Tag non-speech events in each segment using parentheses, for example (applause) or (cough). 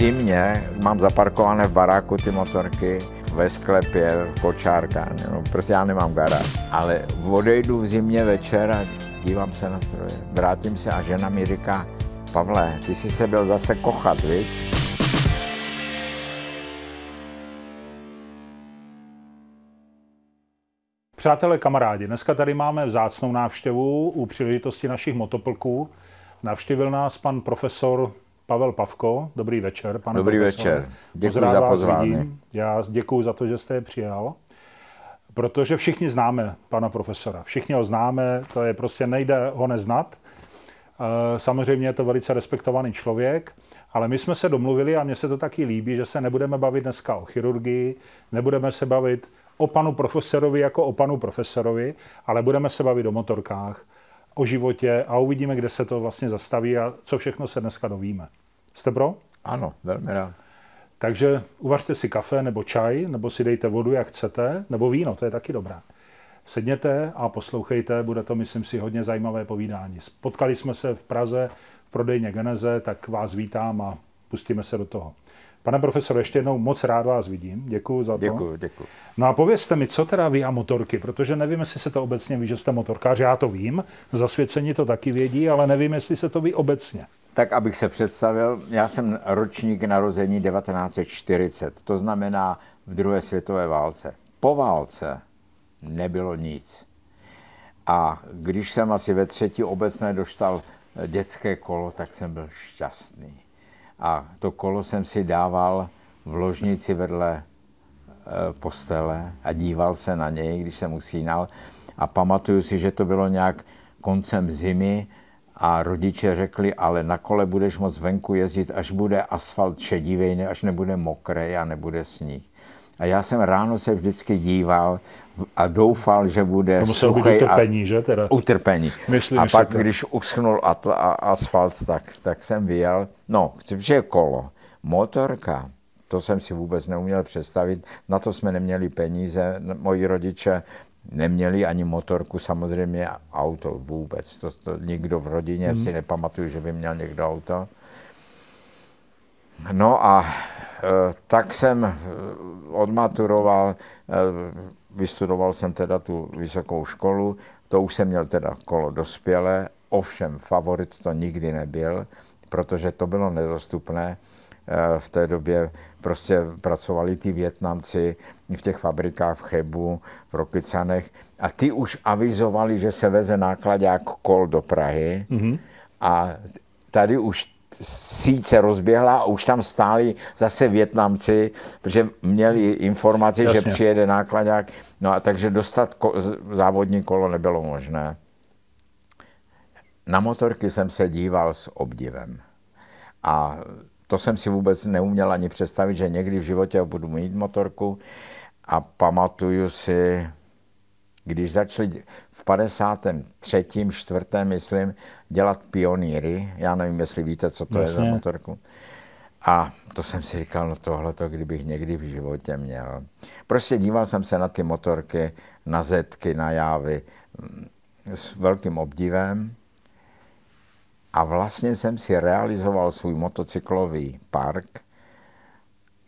zimě mám zaparkované v baráku ty motorky, ve sklepě, v kočárkárně, no, prostě já nemám garáž. Ale odejdu v zimě večer a dívám se na stroje, vrátím se a žena mi říká, Pavle, ty jsi se byl zase kochat, viď? Přátelé, kamarádi, dneska tady máme vzácnou návštěvu u příležitosti našich motoplků. Navštívil nás pan profesor Pavel Pavko. Dobrý večer, pane Dobrý profesore. večer. Děkuji za pozvání. Vidím. Já děkuji za to, že jste je přijal. Protože všichni známe pana profesora. Všichni ho známe, to je prostě nejde ho neznat. Eh, samozřejmě je to velice respektovaný člověk, ale my jsme se domluvili a mně se to taky líbí, že se nebudeme bavit dneska o chirurgii, nebudeme se bavit o panu profesorovi jako o panu profesorovi, ale budeme se bavit o motorkách, o životě a uvidíme, kde se to vlastně zastaví a co všechno se dneska dovíme. Jste pro? Ano, velmi rád. Takže uvařte si kafe nebo čaj, nebo si dejte vodu, jak chcete, nebo víno, to je taky dobré. Sedněte a poslouchejte, bude to, myslím si, hodně zajímavé povídání. Potkali jsme se v Praze v prodejně Geneze, tak vás vítám a pustíme se do toho. Pane profesor, ještě jednou moc rád vás vidím. Děkuji za to. Děkuji, děkuji. No a povězte mi, co teda vy a motorky, protože nevím, jestli se to obecně ví, že jste motorkář, já to vím, zasvěcení to taky vědí, ale nevím, jestli se to ví obecně. Tak abych se představil, já jsem ročník narození 1940, to znamená v druhé světové válce. Po válce nebylo nic. A když jsem asi ve třetí obecné dostal dětské kolo, tak jsem byl šťastný. A to kolo jsem si dával v ložnici vedle eh, postele a díval se na něj, když jsem usínal. A pamatuju si, že to bylo nějak koncem zimy a rodiče řekli, ale na kole budeš moc venku jezdit, až bude asfalt šedivý, až nebude mokré a nebude sníh. A já jsem ráno se vždycky díval a doufal, že bude To muselo být suchej utrpení, že teda? Utrpení. Myslím a pak, to. když uschnul atl- a asfalt, tak, tak jsem vyjel. No, že je kolo. Motorka, to jsem si vůbec neuměl představit. Na to jsme neměli peníze. Moji rodiče neměli ani motorku, samozřejmě auto vůbec. To, to nikdo v rodině hmm. si nepamatuju, že by měl někdo auto. No a e, tak jsem e, odmaturoval, e, vystudoval jsem teda tu vysokou školu, to už jsem měl teda kolo dospělé, ovšem favorit to nikdy nebyl, protože to bylo nedostupné. V té době prostě pracovali ty Větnamci v těch fabrikách v Chebu, v Rokycanech a ty už avizovali, že se veze nákladák kol do Prahy mm-hmm. a tady už síť se rozběhla a už tam stáli zase Větnamci, protože měli informaci, Jasně. že přijede nákladák. No a takže dostat ko- závodní kolo nebylo možné. Na motorky jsem se díval s obdivem. A to jsem si vůbec neuměl ani představit, že někdy v životě budu mít motorku. A pamatuju si, když začali v 53. čtvrtém, myslím, dělat pionýry. Já nevím, jestli víte, co to Jasně. je za motorku. A to jsem si říkal, no tohle to, kdybych někdy v životě měl. Prostě díval jsem se na ty motorky, na zetky, na jávy mm, s velkým obdivem. A vlastně jsem si realizoval svůj motocyklový park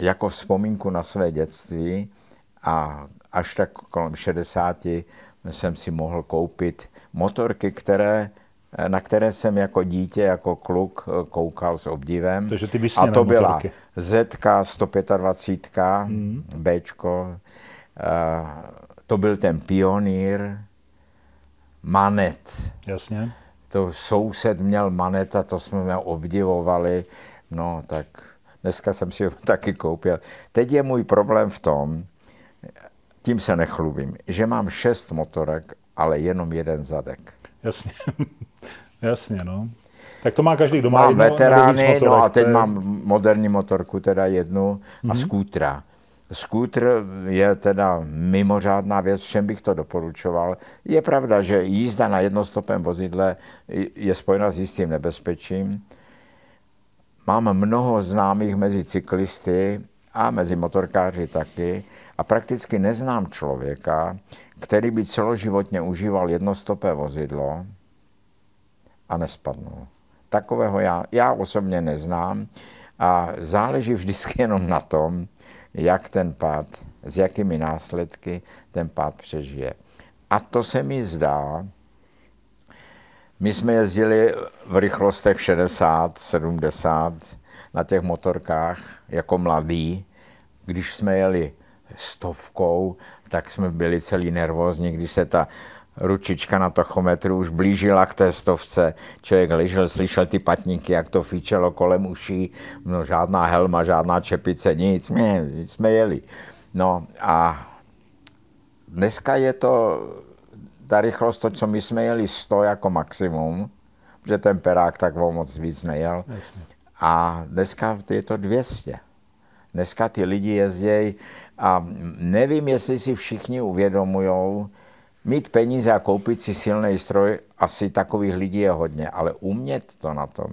jako vzpomínku na své dětství a až tak kolem 60 jsem si mohl koupit motorky, které, na které jsem jako dítě, jako kluk koukal s obdivem. Takže ty a to byla motorky. ZK 125, hmm. Bčko, to byl ten pionýr, Manet. Jasně. To soused měl Manet a to jsme obdivovali. No tak dneska jsem si ho (laughs) taky koupil. Teď je můj problém v tom, tím se nechlubím, že mám šest motorek, ale jenom jeden zadek. Jasně, (laughs) jasně, no. Tak to má každý doma. Mám jedno, veterány, motorek, no a teď je... mám moderní motorku, teda jednu, mm-hmm. a skútra. Skútr je teda mimořádná věc, všem bych to doporučoval. Je pravda, že jízda na jednostopém vozidle je spojena s jistým nebezpečím. Mám mnoho známých mezi cyklisty a mezi motorkáři taky, a prakticky neznám člověka, který by celoživotně užíval jednostopé vozidlo a nespadnul. Takového já, já osobně neznám A záleží vždycky jenom na tom, jak ten pád, s jakými následky ten pád přežije. A to se mi zdá, my jsme jezdili v rychlostech 60, 70 na těch motorkách jako mladí. Když jsme jeli stovkou, tak jsme byli celý nervózní, když se ta ručička na tachometru už blížila k té stovce. Člověk ležel, slyšel ty patníky, jak to fíčelo kolem uší. No žádná helma, žádná čepice, nic. Ne, jsme jeli. No a dneska je to ta rychlost, to, co my jsme jeli 100 jako maximum, že ten perák tak moc víc nejel. Jasně. A dneska je to 200. Dneska ty lidi jezdějí a nevím, jestli si všichni uvědomují, mít peníze a koupit si silný stroj, asi takových lidí je hodně, ale umět to na tom,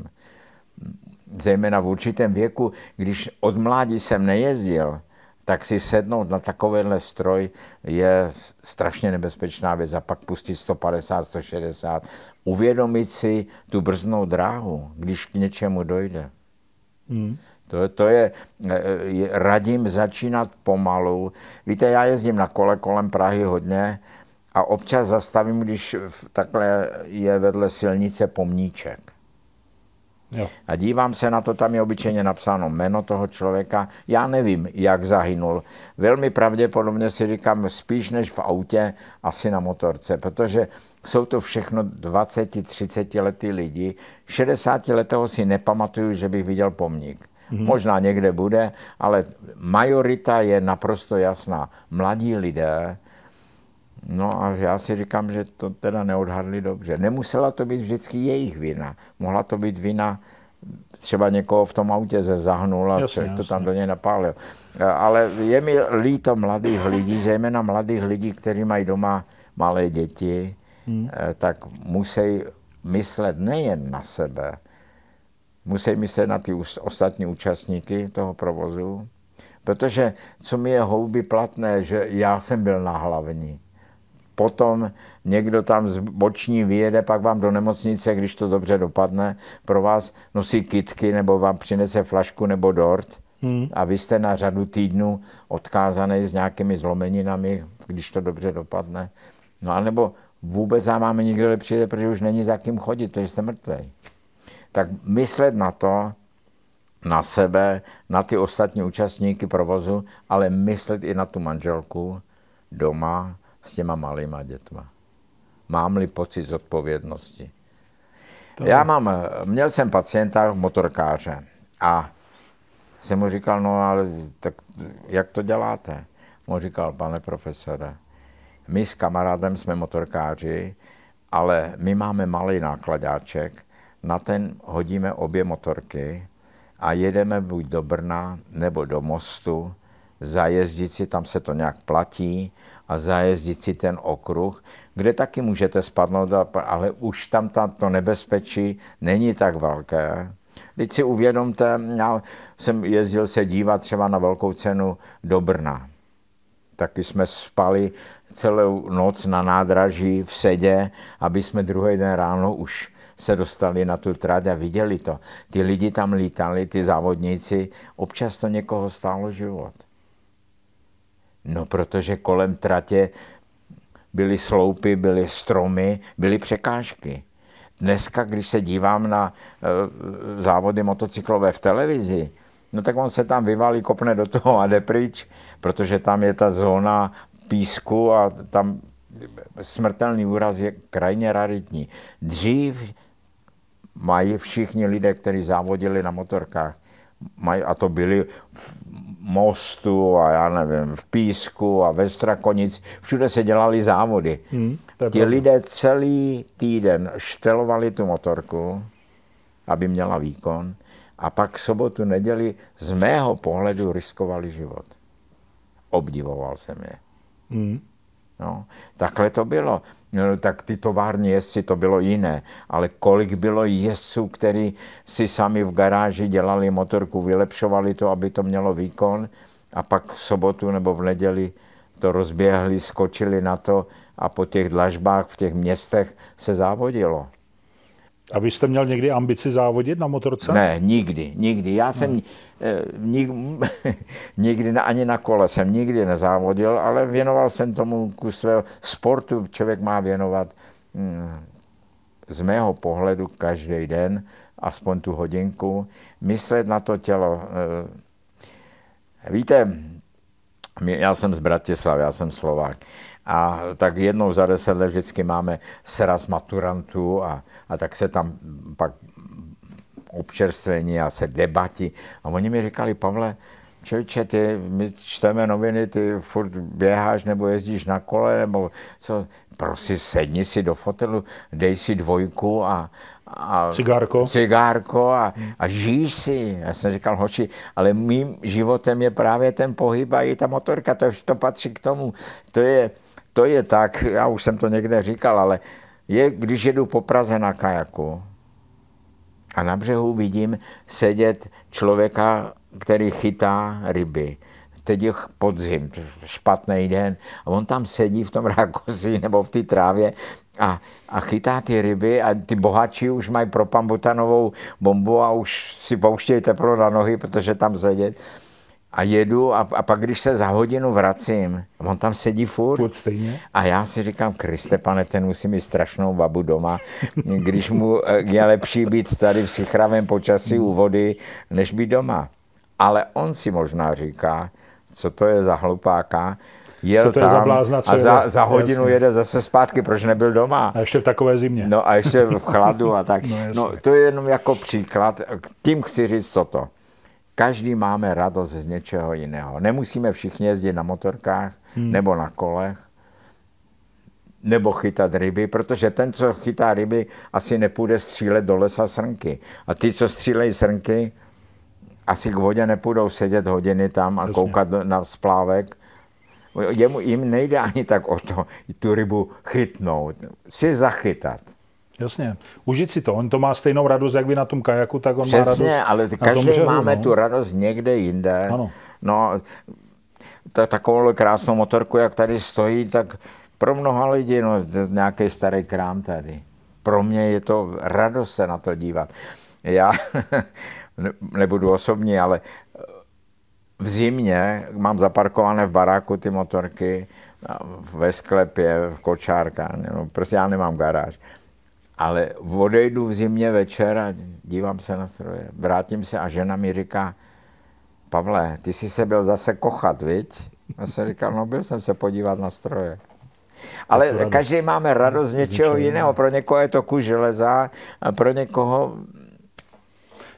zejména v určitém věku, když od mládí jsem nejezdil, tak si sednout na takovýhle stroj je strašně nebezpečná věc a pak pustit 150, 160. Uvědomit si tu brznou dráhu, když k něčemu dojde. Hmm. To, to je, je, radím začínat pomalu. Víte, já jezdím na kole kolem Prahy hodně a občas zastavím, když takhle je vedle silnice pomníček. Jo. A dívám se na to, tam je obyčejně napsáno jméno toho člověka. Já nevím, jak zahynul. Velmi pravděpodobně si říkám, spíš než v autě, asi na motorce, protože jsou to všechno 20-30 letý lidi. 60 letého si nepamatuju, že bych viděl pomník. Mm-hmm. Možná někde bude, ale majorita je naprosto jasná. Mladí lidé, No a já si říkám, že to teda neodhadli dobře. Nemusela to být vždycky jejich vina. Mohla to být vina třeba někoho v tom autě ze zahnul a jasně, to tam do něj napálil. Ale je mi líto mladých lidí, zejména mladých lidí, kteří mají doma malé děti, hmm. Eh, tak musí myslet nejen na sebe, musí myslet na ty ostatní účastníky toho provozu, protože co mi je houby platné, že já jsem byl na hlavní potom někdo tam z boční vyjede, pak vám do nemocnice, když to dobře dopadne, pro vás nosí kitky nebo vám přinese flašku nebo dort hmm. a vy jste na řadu týdnů odkázaný s nějakými zlomeninami, když to dobře dopadne. No a nebo vůbec za vámi nikdo nepřijde, protože už není za kým chodit, protože jste mrtvý. Tak myslet na to, na sebe, na ty ostatní účastníky provozu, ale myslet i na tu manželku doma, s těma malýma dětma. Mám-li pocit zodpovědnosti. To Já mám, měl jsem pacienta motorkáře a jsem mu říkal, no ale tak jak to děláte? Mu říkal, pane profesore, my s kamarádem jsme motorkáři, ale my máme malý nákladáček, na ten hodíme obě motorky a jedeme buď do Brna nebo do Mostu, zajezdit si, tam se to nějak platí a zajezdit si ten okruh, kde taky můžete spadnout, ale už tam to nebezpečí není tak velké. Teď si uvědomte, já jsem jezdil se dívat třeba na velkou cenu do Brna. Taky jsme spali celou noc na nádraží v sedě, aby jsme druhý den ráno už se dostali na tu trať a viděli to. Ty lidi tam lítali, ty závodníci, občas to někoho stálo život. No, protože kolem tratě byly sloupy, byly stromy, byly překážky. Dneska, když se dívám na e, závody motocyklové v televizi, no tak on se tam vyvalí, kopne do toho a jde pryč, protože tam je ta zóna písku a tam smrtelný úraz je krajně raritní. Dřív mají všichni lidé, kteří závodili na motorkách, mají, a to byli mostu a já nevím, v Písku a ve Strakonic, všude se dělali závody. Hmm, Ti lidé celý týden štelovali tu motorku, aby měla výkon, a pak sobotu, neděli z mého pohledu riskovali život. Obdivoval jsem je. Hmm. No, takhle to bylo. No, tak ty tovární jezdci to bylo jiné, ale kolik bylo jezdců, kteří si sami v garáži dělali motorku, vylepšovali to, aby to mělo výkon a pak v sobotu nebo v neděli to rozběhli, skočili na to a po těch dlažbách v těch městech se závodilo. A vy jste měl někdy ambici závodit na motorce? Ne, nikdy, nikdy. Já jsem no. nik, (laughs) nikdy ani na kole jsem nikdy nezávodil, ale věnoval jsem tomu ku svého sportu. Člověk má věnovat hm, z mého pohledu každý den aspoň tu hodinku, myslet na to tělo. Eh, víte, já jsem z Bratislavy, já jsem Slovák. A tak jednou za deset let vždycky máme sraz maturantů a, a tak se tam pak občerstvení a se debati. A oni mi říkali, Pavle, člověče, ty, my čteme noviny, ty furt běháš nebo jezdíš na kole, nebo co, prosím, sedni si do fotelu, dej si dvojku a, a cigárko, cigárko a, a žij si. Já jsem říkal, hoši, ale mým životem je právě ten pohyb a i ta motorka, to, to patří k tomu. To je, to je tak, já už jsem to někde říkal, ale je, když jedu po Praze na kajaku a na břehu vidím sedět člověka, který chytá ryby. Teď je podzim, špatný den, a on tam sedí v tom (laughs) rákosi nebo v té trávě a, a chytá ty ryby a ty bohatší už mají pro pambutanovou bombu a už si pouštějí teplo na nohy, protože tam sedět a jedu a, a pak, když se za hodinu vracím, on tam sedí furt. Furt stejně. A já si říkám, Kriste, pane, ten musí mít strašnou babu doma, když mu eh, je lepší být tady v sichravém počasí u vody, než být doma. Ale on si možná říká, co to je za hlupáka, jel co to tam je za blázna, co a za, za hodinu jasně. jede zase zpátky, proč nebyl doma. A ještě v takové zimě. No a ještě v chladu a tak. no, no to je jenom jako příklad. Tím chci říct toto. Každý máme radost z něčeho jiného. Nemusíme všichni jezdit na motorkách hmm. nebo na kolech, nebo chytat ryby, protože ten, co chytá ryby, asi nepůjde střílet do lesa srnky. A ty, co střílejí srnky, asi k vodě nepůjdou sedět hodiny tam a Jasně. koukat na splávek. Jemu, jim nejde ani tak o to, tu rybu chytnout, si zachytat. Jasně. Užit si to. On to má stejnou radost, jak vy na tom kajaku, tak on Přesně, má radost. Přesně, ale každý tom máme no. tu radost někde jinde. Ano. No, ta, takovou krásnou motorku, jak tady stojí, tak pro mnoha lidí, no, nějaký starý krám tady. Pro mě je to radost se na to dívat. Já (laughs) nebudu osobní, ale v zimě mám zaparkované v baráku ty motorky, ve sklepě, v kočárkách, no, prostě já nemám garáž. Ale odejdu v zimě večer a dívám se na stroje. Vrátím se a žena mi říká, Pavle, ty jsi se byl zase kochat, viď? A se říkal, no byl jsem se podívat na stroje. Ale každý máme radost z něčeho jiného. Pro někoho je to kus železa a pro někoho...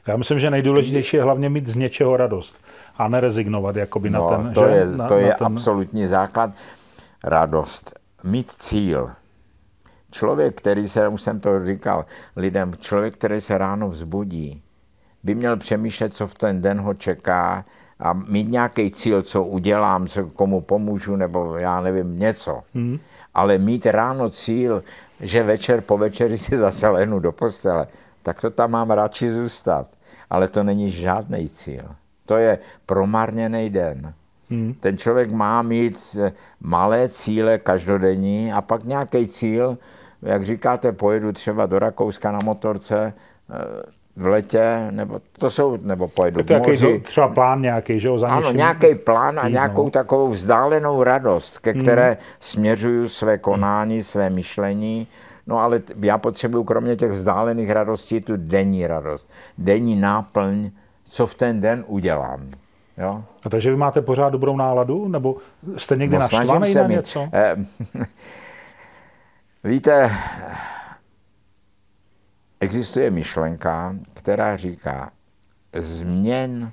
Já myslím, že nejdůležitější je hlavně mít z něčeho radost a nerezignovat jakoby no, na ten... To že? je, na, to na je ten... absolutní základ. Radost. Mít cíl Člověk, který se, už jsem to říkal lidem, člověk, který se ráno vzbudí, by měl přemýšlet, co v ten den ho čeká a mít nějaký cíl, co udělám, co komu pomůžu, nebo já nevím, něco. Hmm. Ale mít ráno cíl, že večer po večeri si (laughs) zase lehnu do postele, tak to tam mám radši zůstat. Ale to není žádný cíl. To je promarněný den. Hmm. Ten člověk má mít malé cíle každodenní a pak nějaký cíl, jak říkáte, pojedu třeba do Rakouska na motorce eh, v letě, nebo to jsou, nebo pojedu to moři. třeba plán nějaký, že jo? Ano, nějaký plán a nějakou no. takovou vzdálenou radost, ke které hmm. směřuju své konání, své myšlení. No ale já potřebuju kromě těch vzdálených radostí tu denní radost, denní náplň, co v ten den udělám. Jo? A takže vy máte pořád dobrou náladu? Nebo jste někdy no, naštvaný na něco? Eh, (laughs) Víte, existuje myšlenka, která říká, změn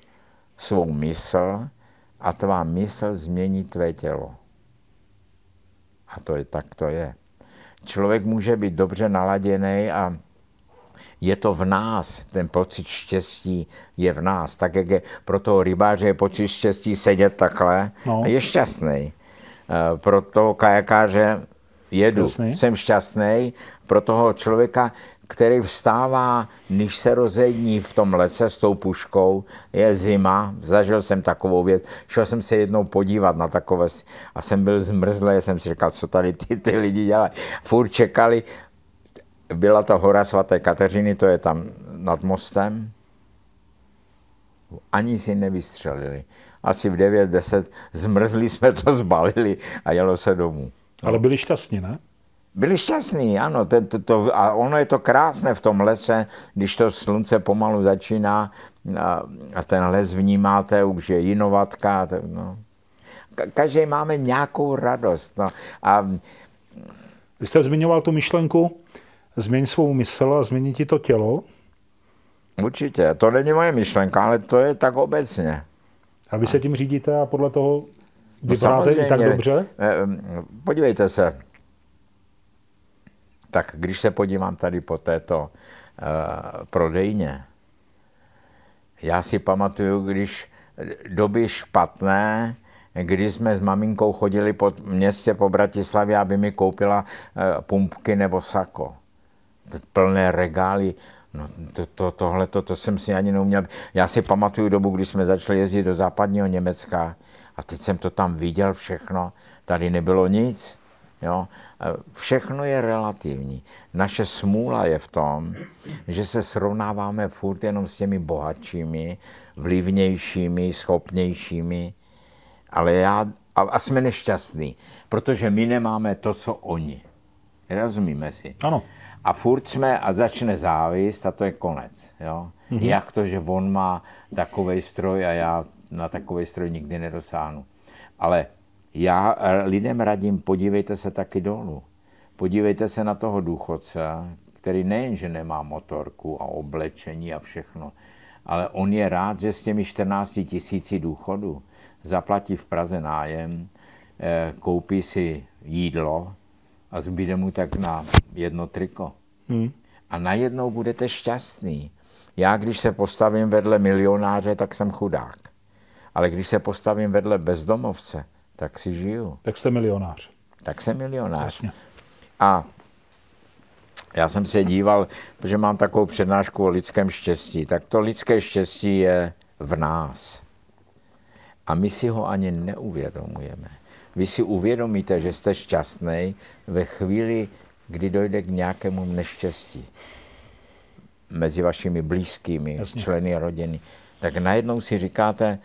svou mysl a tvá mysl změní tvé tělo. A to je tak, to je. Člověk může být dobře naladěný a je to v nás, ten pocit štěstí je v nás. Tak jak je pro toho rybáře je pocit štěstí sedět takhle no. a je šťastný. Eh, pro toho kajakáře jedu, Jasný. jsem šťastný pro toho člověka, který vstává, než se rozední v tom lese s tou puškou, je zima, zažil jsem takovou věc, šel jsem se jednou podívat na takové a jsem byl zmrzlý, jsem si říkal, co tady ty, ty lidi dělají. Furt čekali, byla to hora svaté Kateřiny, to je tam nad mostem. Ani si nevystřelili. Asi v 9-10 zmrzli jsme to, (laughs) zbalili a jelo se domů. Ale byli šťastní, ne? Byli šťastní, ano. To, to, to, a ono je to krásné v tom lese, když to slunce pomalu začíná a, a ten les vnímáte, už je jinovatka. To, no. Každý máme nějakou radost. No. A... Vy jste zmiňoval tu myšlenku, změň svou mysl a změní ti to tělo. Určitě. To není moje myšlenka, ale to je tak obecně. A vy se tím řídíte a podle toho no vypadáte no i tak dobře? Eh, podívejte se, tak když se podívám tady po této uh, prodejně, já si pamatuju, když doby špatné, kdy jsme s maminkou chodili po městě po Bratislavě, aby mi koupila uh, pumpky nebo sako. Plné regály. No to, to, tohle to, to jsem si ani neuměl. Já si pamatuju dobu, kdy jsme začali jezdit do západního Německa a teď jsem to tam viděl všechno. Tady nebylo nic. Jo? Všechno je relativní. Naše smůla je v tom, že se srovnáváme furt jenom s těmi bohatšími, vlivnějšími, schopnějšími, ale já, a, a jsme nešťastní, protože my nemáme to, co oni. Rozumíme si? Ano. A furt jsme, a začne závist a to je konec. Jo? Mm-hmm. Jak to, že on má takový stroj a já na takový stroj nikdy nedosáhnu. Ale já lidem radím, podívejte se taky dolů. Podívejte se na toho důchodce, který nejenže nemá motorku a oblečení a všechno, ale on je rád, že s těmi 14 tisíci důchodu zaplatí v Praze nájem, eh, koupí si jídlo a zbyde mu tak na jedno triko. Hmm. A najednou budete šťastný. Já, když se postavím vedle milionáře, tak jsem chudák. Ale když se postavím vedle bezdomovce, tak si žiju. Tak jste milionář. Tak jsem milionář. Jasně. A já jsem se díval, protože mám takovou přednášku o lidském štěstí, tak to lidské štěstí je v nás. A my si ho ani neuvědomujeme. Vy si uvědomíte, že jste šťastný ve chvíli, kdy dojde k nějakému neštěstí mezi vašimi blízkými, Jasně. členy rodiny. Tak najednou si říkáte,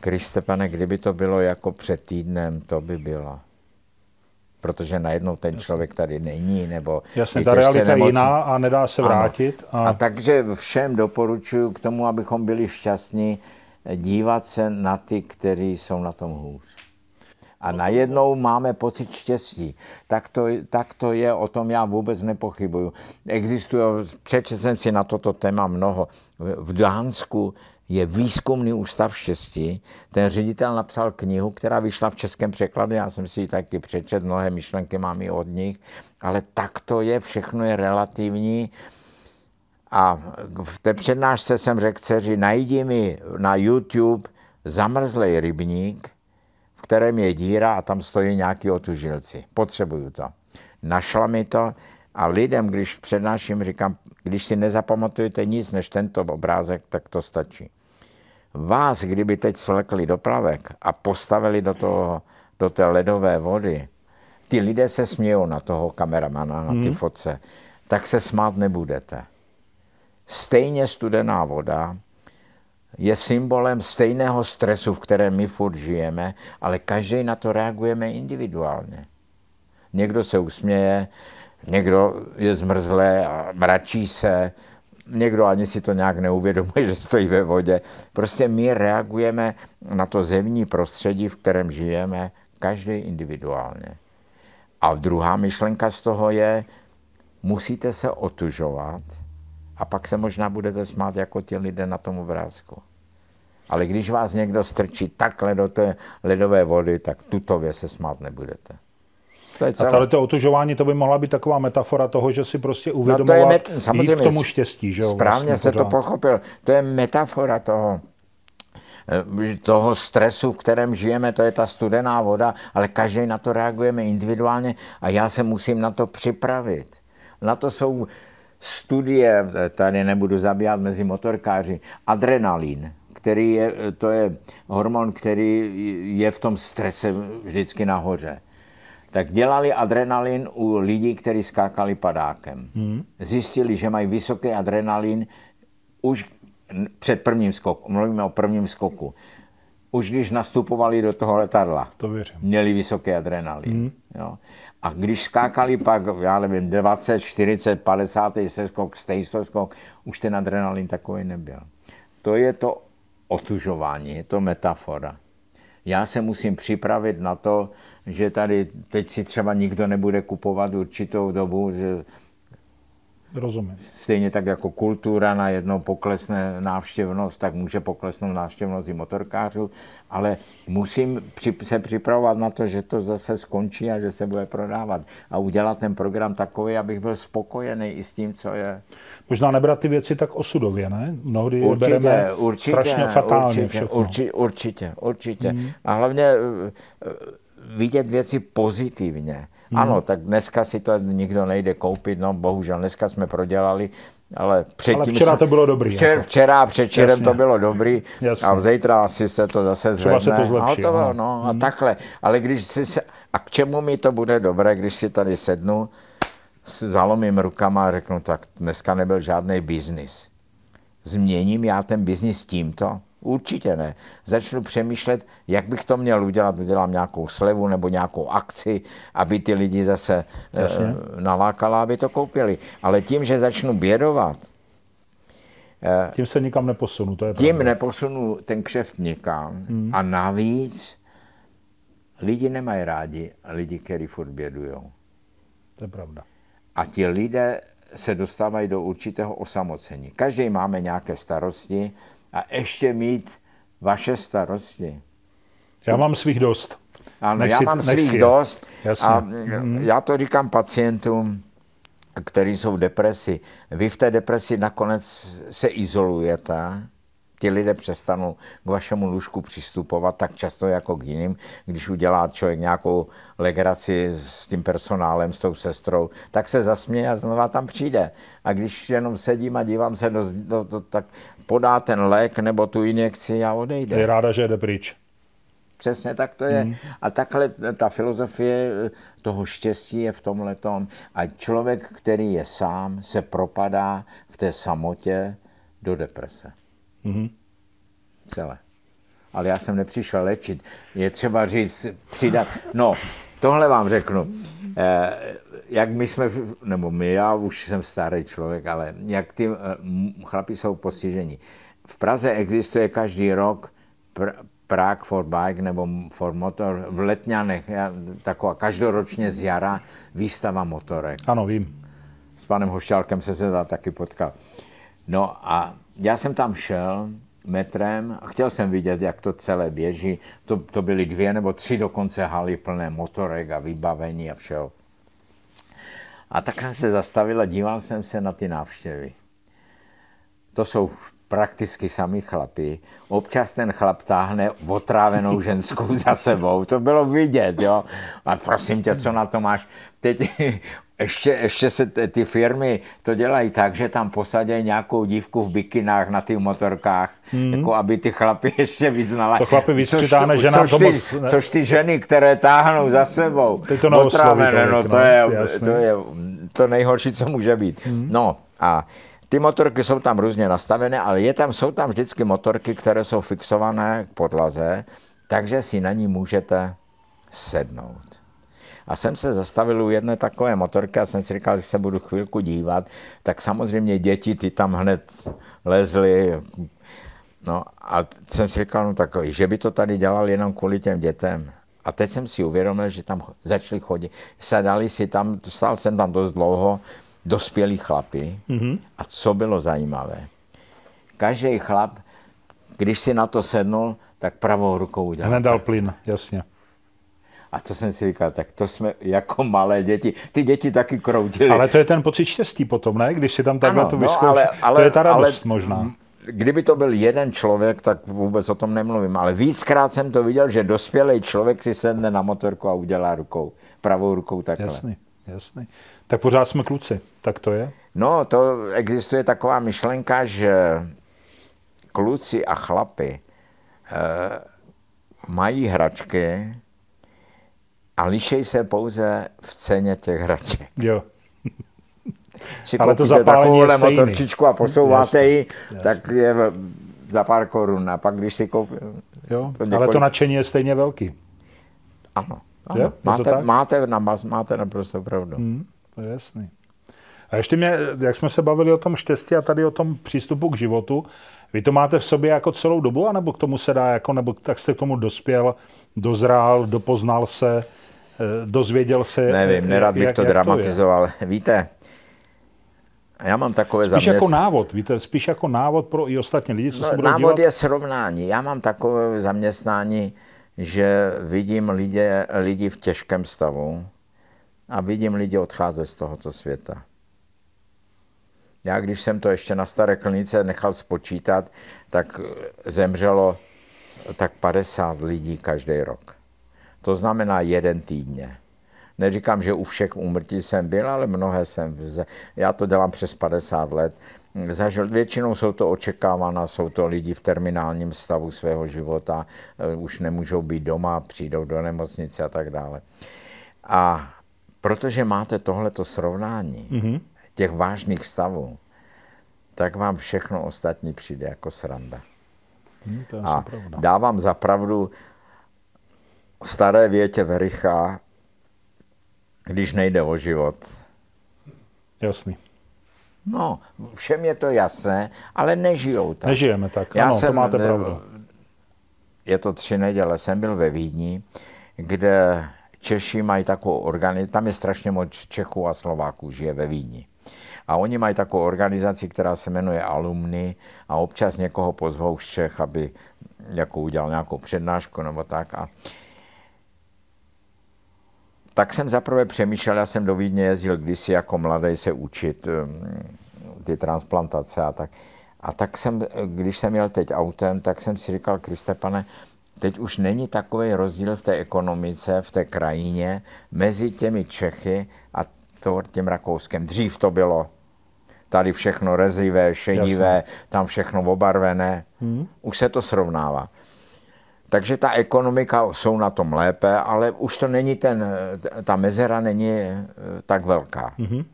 Kriste, pane, kdyby to bylo jako před týdnem, to by bylo. Protože najednou ten člověk tady není, nebo Jasně, ta realita je jiná a nedá se vrátit. A... a takže všem doporučuji k tomu, abychom byli šťastní, dívat se na ty, kteří jsou na tom hůř. A najednou máme pocit štěstí. Tak to, tak to je, o tom já vůbec nepochybuju. Existuje, přečetl jsem si na toto téma mnoho. V Dánsku je výzkumný ústav štěstí. Ten ředitel napsal knihu, která vyšla v českém překladu, já jsem si ji taky přečet, mnohé myšlenky mám i od nich, ale tak to je, všechno je relativní. A v té přednášce jsem řekl dceři, najdi mi na YouTube zamrzlej rybník, v kterém je díra a tam stojí nějaký otužilci. Potřebuju to. Našla mi to a lidem, když přednáším, říkám, když si nezapamatujete nic než tento obrázek, tak to stačí. Vás, kdyby teď svlekli do plavek a postavili do, toho, do té ledové vody, ty lidé se smějou na toho kameramana, na ty hmm. fotce, tak se smát nebudete. Stejně studená voda je symbolem stejného stresu, v kterém my furt žijeme, ale každý na to reagujeme individuálně. Někdo se usměje, někdo je zmrzlé a mračí se, někdo ani si to nějak neuvědomuje, (laughs) že stojí ve vodě. Prostě my reagujeme na to zemní prostředí, v kterém žijeme, každý individuálně. A druhá myšlenka z toho je, musíte se otužovat a pak se možná budete smát jako ti lidé na tom obrázku. Ale když vás někdo strčí takhle do té ledové vody, tak tutově se smát nebudete. To je celé. A tady to otužování, to by mohla být taková metafora toho, že si prostě uvědomovat no to je met, samozřejmě, k tomu štěstí. Že jo, správně vlastně jste to pochopil. To je metafora toho eh, toho stresu, v kterém žijeme, to je ta studená voda, ale každý na to reagujeme individuálně a já se musím na to připravit. Na to jsou studie, eh, tady nebudu zabíjat mezi motorkáři, adrenalin, který je, to je hormon, který je v tom strese vždycky nahoře tak dělali adrenalin u lidí, kteří skákali padákem. Hmm. Zjistili, že mají vysoký adrenalin už před prvním skokem. Mluvíme o prvním skoku. Už když nastupovali do toho letadla, to věřím. měli vysoký adrenalin. Hmm. Jo. A když skákali pak, já nevím, 20, 40, 50. skok, stejsto skok, už ten adrenalin takový nebyl. To je to otužování, je to metafora. Já se musím připravit na to, že tady teď si třeba nikdo nebude kupovat určitou dobu, že Rozumím. Stejně tak jako kultura na jednou poklesne návštěvnost, tak může poklesnout návštěvnost i motorkářů, ale musím se připravovat na to, že to zase skončí a že se bude prodávat. A udělat ten program takový, abych byl spokojený i s tím, co je. Možná nebrat ty věci tak osudově, ne? Mnohdy určitě, bereme určitě, strašně fatálně určitě, určitě, určitě, určitě. Hmm. A hlavně eh, eh, vidět věci pozitivně. Hmm. Ano, tak dneska si to nikdo nejde koupit, no bohužel dneska jsme prodělali, ale předtím... Ale včera to bylo dobrý. Včer, jako. Včera a předčírem to bylo dobrý Jasně. a zítra asi se to zase zvedne. Třeba se to zlepší. A, to, no. No, hmm. a takhle. Ale když si se... A k čemu mi to bude dobré, když si tady sednu, zalomím rukama a řeknu, tak dneska nebyl žádný biznis. Změním já ten biznis tímto? Určitě ne. Začnu přemýšlet, jak bych to měl udělat. Udělám nějakou slevu nebo nějakou akci, aby ty lidi zase Jasně. e, nalákala, aby to koupili. Ale tím, že začnu bědovat, e, tím se nikam neposunu. To je tím pravda. neposunu ten kšeft nikam. Hmm. A navíc lidi nemají rádi lidi, kteří furt bědujou. To je pravda. A ti lidé se dostávají do určitého osamocení. Každý máme nějaké starosti, a ještě mít vaše starosti. Já mám svých dost. Ano, nech já si, mám svých dost Jasně. a mm. já to říkám pacientům, kteří jsou v depresi. Vy v té depresi nakonec se izolujete, ti lidé přestanou k vašemu lůžku přistupovat tak často jako k jiným. Když udělá člověk nějakou legraci s tím personálem, s tou sestrou, tak se zasměje a znova tam přijde. A když jenom sedím a dívám se, do, do, do, tak podá ten lék nebo tu injekci a odejde. Je ráda, že jde pryč. Přesně tak to je. Hmm. A takhle ta filozofie toho štěstí je v tomhle tom. A člověk, který je sám, se propadá v té samotě do deprese. Mm-hmm. Celé. Ale já jsem nepřišel léčit. Je třeba říct, přidat. No, tohle vám řeknu. Eh, jak my jsme, nebo my, já už jsem starý člověk, ale jak ty eh, chlapi jsou postiženi. V Praze existuje každý rok pr- Prague for Bike nebo for Motor v Letňanech, taková každoročně z jara výstava motorek. Ano, vím. S panem Hošťálkem se se tam taky potkal. No a já jsem tam šel metrem a chtěl jsem vidět, jak to celé běží. To, to byly dvě nebo tři dokonce haly plné motorek a vybavení a všeho. A tak jsem se zastavil a díval jsem se na ty návštěvy. To jsou prakticky sami chlapi. Občas ten chlap táhne otrávenou ženskou za sebou. To bylo vidět, jo. A prosím tě, co na to máš? Teď ještě, ještě se ty firmy to dělají tak, že tam posadí nějakou dívku v bikinách na těch motorkách, hmm. jako aby ty chlapy (laughs) ještě vyznala. To chlapy vystřídáme, že což, ty, moc, což ty ženy, které táhnou za sebou, Teď to otrávené, no, to, no, je, to je to nejhorší, co může být. Hmm. No a ty motorky jsou tam různě nastavené, ale je tam, jsou tam vždycky motorky, které jsou fixované k podlaze, takže si na ní můžete sednout. A jsem se zastavil u jedné takové motorky a jsem si říkal, že se budu chvilku dívat, tak samozřejmě děti ty tam hned lezly. No a jsem si říkal, no tak, že by to tady dělal jenom kvůli těm dětem. A teď jsem si uvědomil, že tam začali chodit. Sedali si tam, stál jsem tam dost dlouho, dospělí chlapi. Mm-hmm. A co bylo zajímavé? Každý chlap, když si na to sednul, tak pravou rukou udělal. Hned dal plyn, jasně. A to jsem si říkal, tak to jsme jako malé děti. Ty děti taky kroutily. Ale to je ten pocit štěstí potom, ne? Když si tam takhle to vyzkouší. No, ale, ale, to je ta radost ale, možná. Kdyby to byl jeden člověk, tak vůbec o tom nemluvím. Ale víckrát jsem to viděl, že dospělý člověk si sedne na motorku a udělá rukou, pravou rukou takhle. Jasný, jasný. Tak pořád jsme kluci, tak to je? No, to existuje taková myšlenka, že kluci a chlapy e, mají hračky, A lišej se pouze v ceně těch hraček. Jo. (laughs) Si Ale to zapálení motorčičku a posouváte ji, tak je za pár korun. A pak, když si koupí... Jo? To Ale několik- to nadšení je stejně velký. Ano. Ano. Máte, tak? máte, na, máte naprosto pravdu. Hmm, to je jasný. A ještě mě, jak jsme se bavili o tom štěstí a tady o tom přístupu k životu, vy to máte v sobě jako celou dobu, anebo k tomu se dá, jako, nebo tak jste k tomu dospěl, dozrál, dopoznal se, dozvěděl se. Nevím, eh, nerad bych jak- to jak je? dramatizoval. (laughs) Víte, já mám takové Spíš jako zaměstnání. návod, víte, spíš jako návod pro i ostatní lidi, co se No, budou návod dívat. je srovnání. Já mám takové zaměstnání, že vidím lidi, lidi v těžkém stavu a vidím lidi odcházet z tohoto světa. Já, když jsem to ještě na staré klinice nechal spočítat, tak zemřelo tak 50 lidí každý rok. To znamená jeden týdně. Neříkám, že u všech úmrtí jsem byl, ale mnohé jsem. Já to dělám přes 50 let. Zažil, většinou jsou to očekávaná, jsou to lidi v terminálním stavu svého života, eh, už nemůžou být doma, přijdou do nemocnice a tak dále. A protože máte tohleto srovnání Mhm. těch vážných stavů, tak vám všechno ostatní přijde jako sranda. Hm, to je A pravda. dávám za pravdu staré větě Vericha, když nejde o život. Jasný. No, všem je to jasné, ale nežijou tak. Nežijeme tak. Já ano, to jsem, máte ne- pravdu. Je to tři neděle, jsem byl ve Vídni, kde Češi mají takovou organizaci, tam je strašně moc Čechů a Slováků, žije ve Vídni. A oni mají takovou organizaci, která se jmenuje Alumny a občas někoho pozvou z Čech, aby jako udělal nějakou přednášku nebo tak. A tak jsem zaprvé přemýšlel, já jsem do Vídně jezdil kdysi jako mladý se učit um, ty transplantace a tak. A tak jsem, když jsem jel teď autem, tak jsem si říkal, Kriste pane, teď už není takový rozdíl v té ekonomice, v té krajině mezi těmi Čechy a tím Rakouskem. Dřív to bylo tady všechno rezivé, šedivé, tam všechno obarvené. Hmm. Už se to srovnává. Takže ta ekonomika jsou na tom lépe, ale už to není ten, ta mezera není eh, tak velká. Mhm.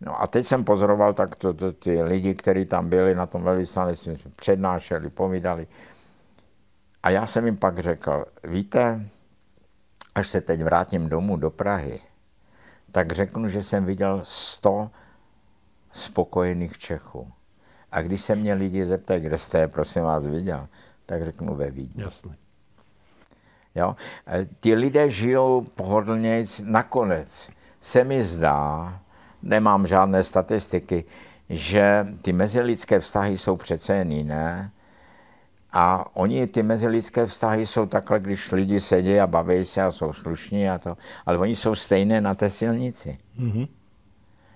No a teď jsem pozoroval tak to, to, ty lidi, kteří tam byli na tom velvyslanectví, přednášeli, povídali. A já jsem jim pak řekl, víte, až se teď vrátím domů do Prahy, tak řeknu, že jsem viděl 100 spokojených Čechů. A když se mě lidi zeptají, kde jste je, prosím vás, viděl, tak řeknu ve Vídni. Jasný. Jo? E, Ti lidé žijou pohodlně, nakonec se mi zdá, nemám žádné statistiky, že ty mezilidské vztahy jsou přece jen jiné. A oni, ty mezilidské vztahy jsou takhle, když lidi sedí a baví se a jsou slušní a to, ale oni jsou stejné na té silnici. Mhm.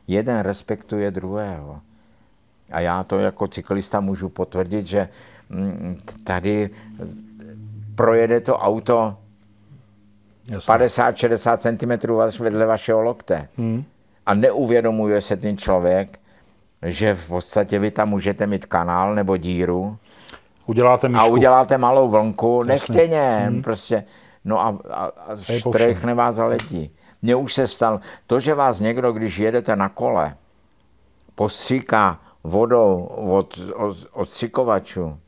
Jeden respektuje druhého. A já to jako cyklista můžu potvrdit, že mm, tady projede to auto Jasný. 50-60 cm vedle vašeho lokte. Mhm. A neuvědomuje se ten člověk, že v podstatě vy tam můžete mít kanál nebo díru Uděláte a uděláte malou vlnku, nechtěně, hmm. prostě. No a, a, a štrechne vás zaletí. Mně už se stalo, to, že vás někdo, když jedete na kole, postříká vodou od, od, od stříkovačů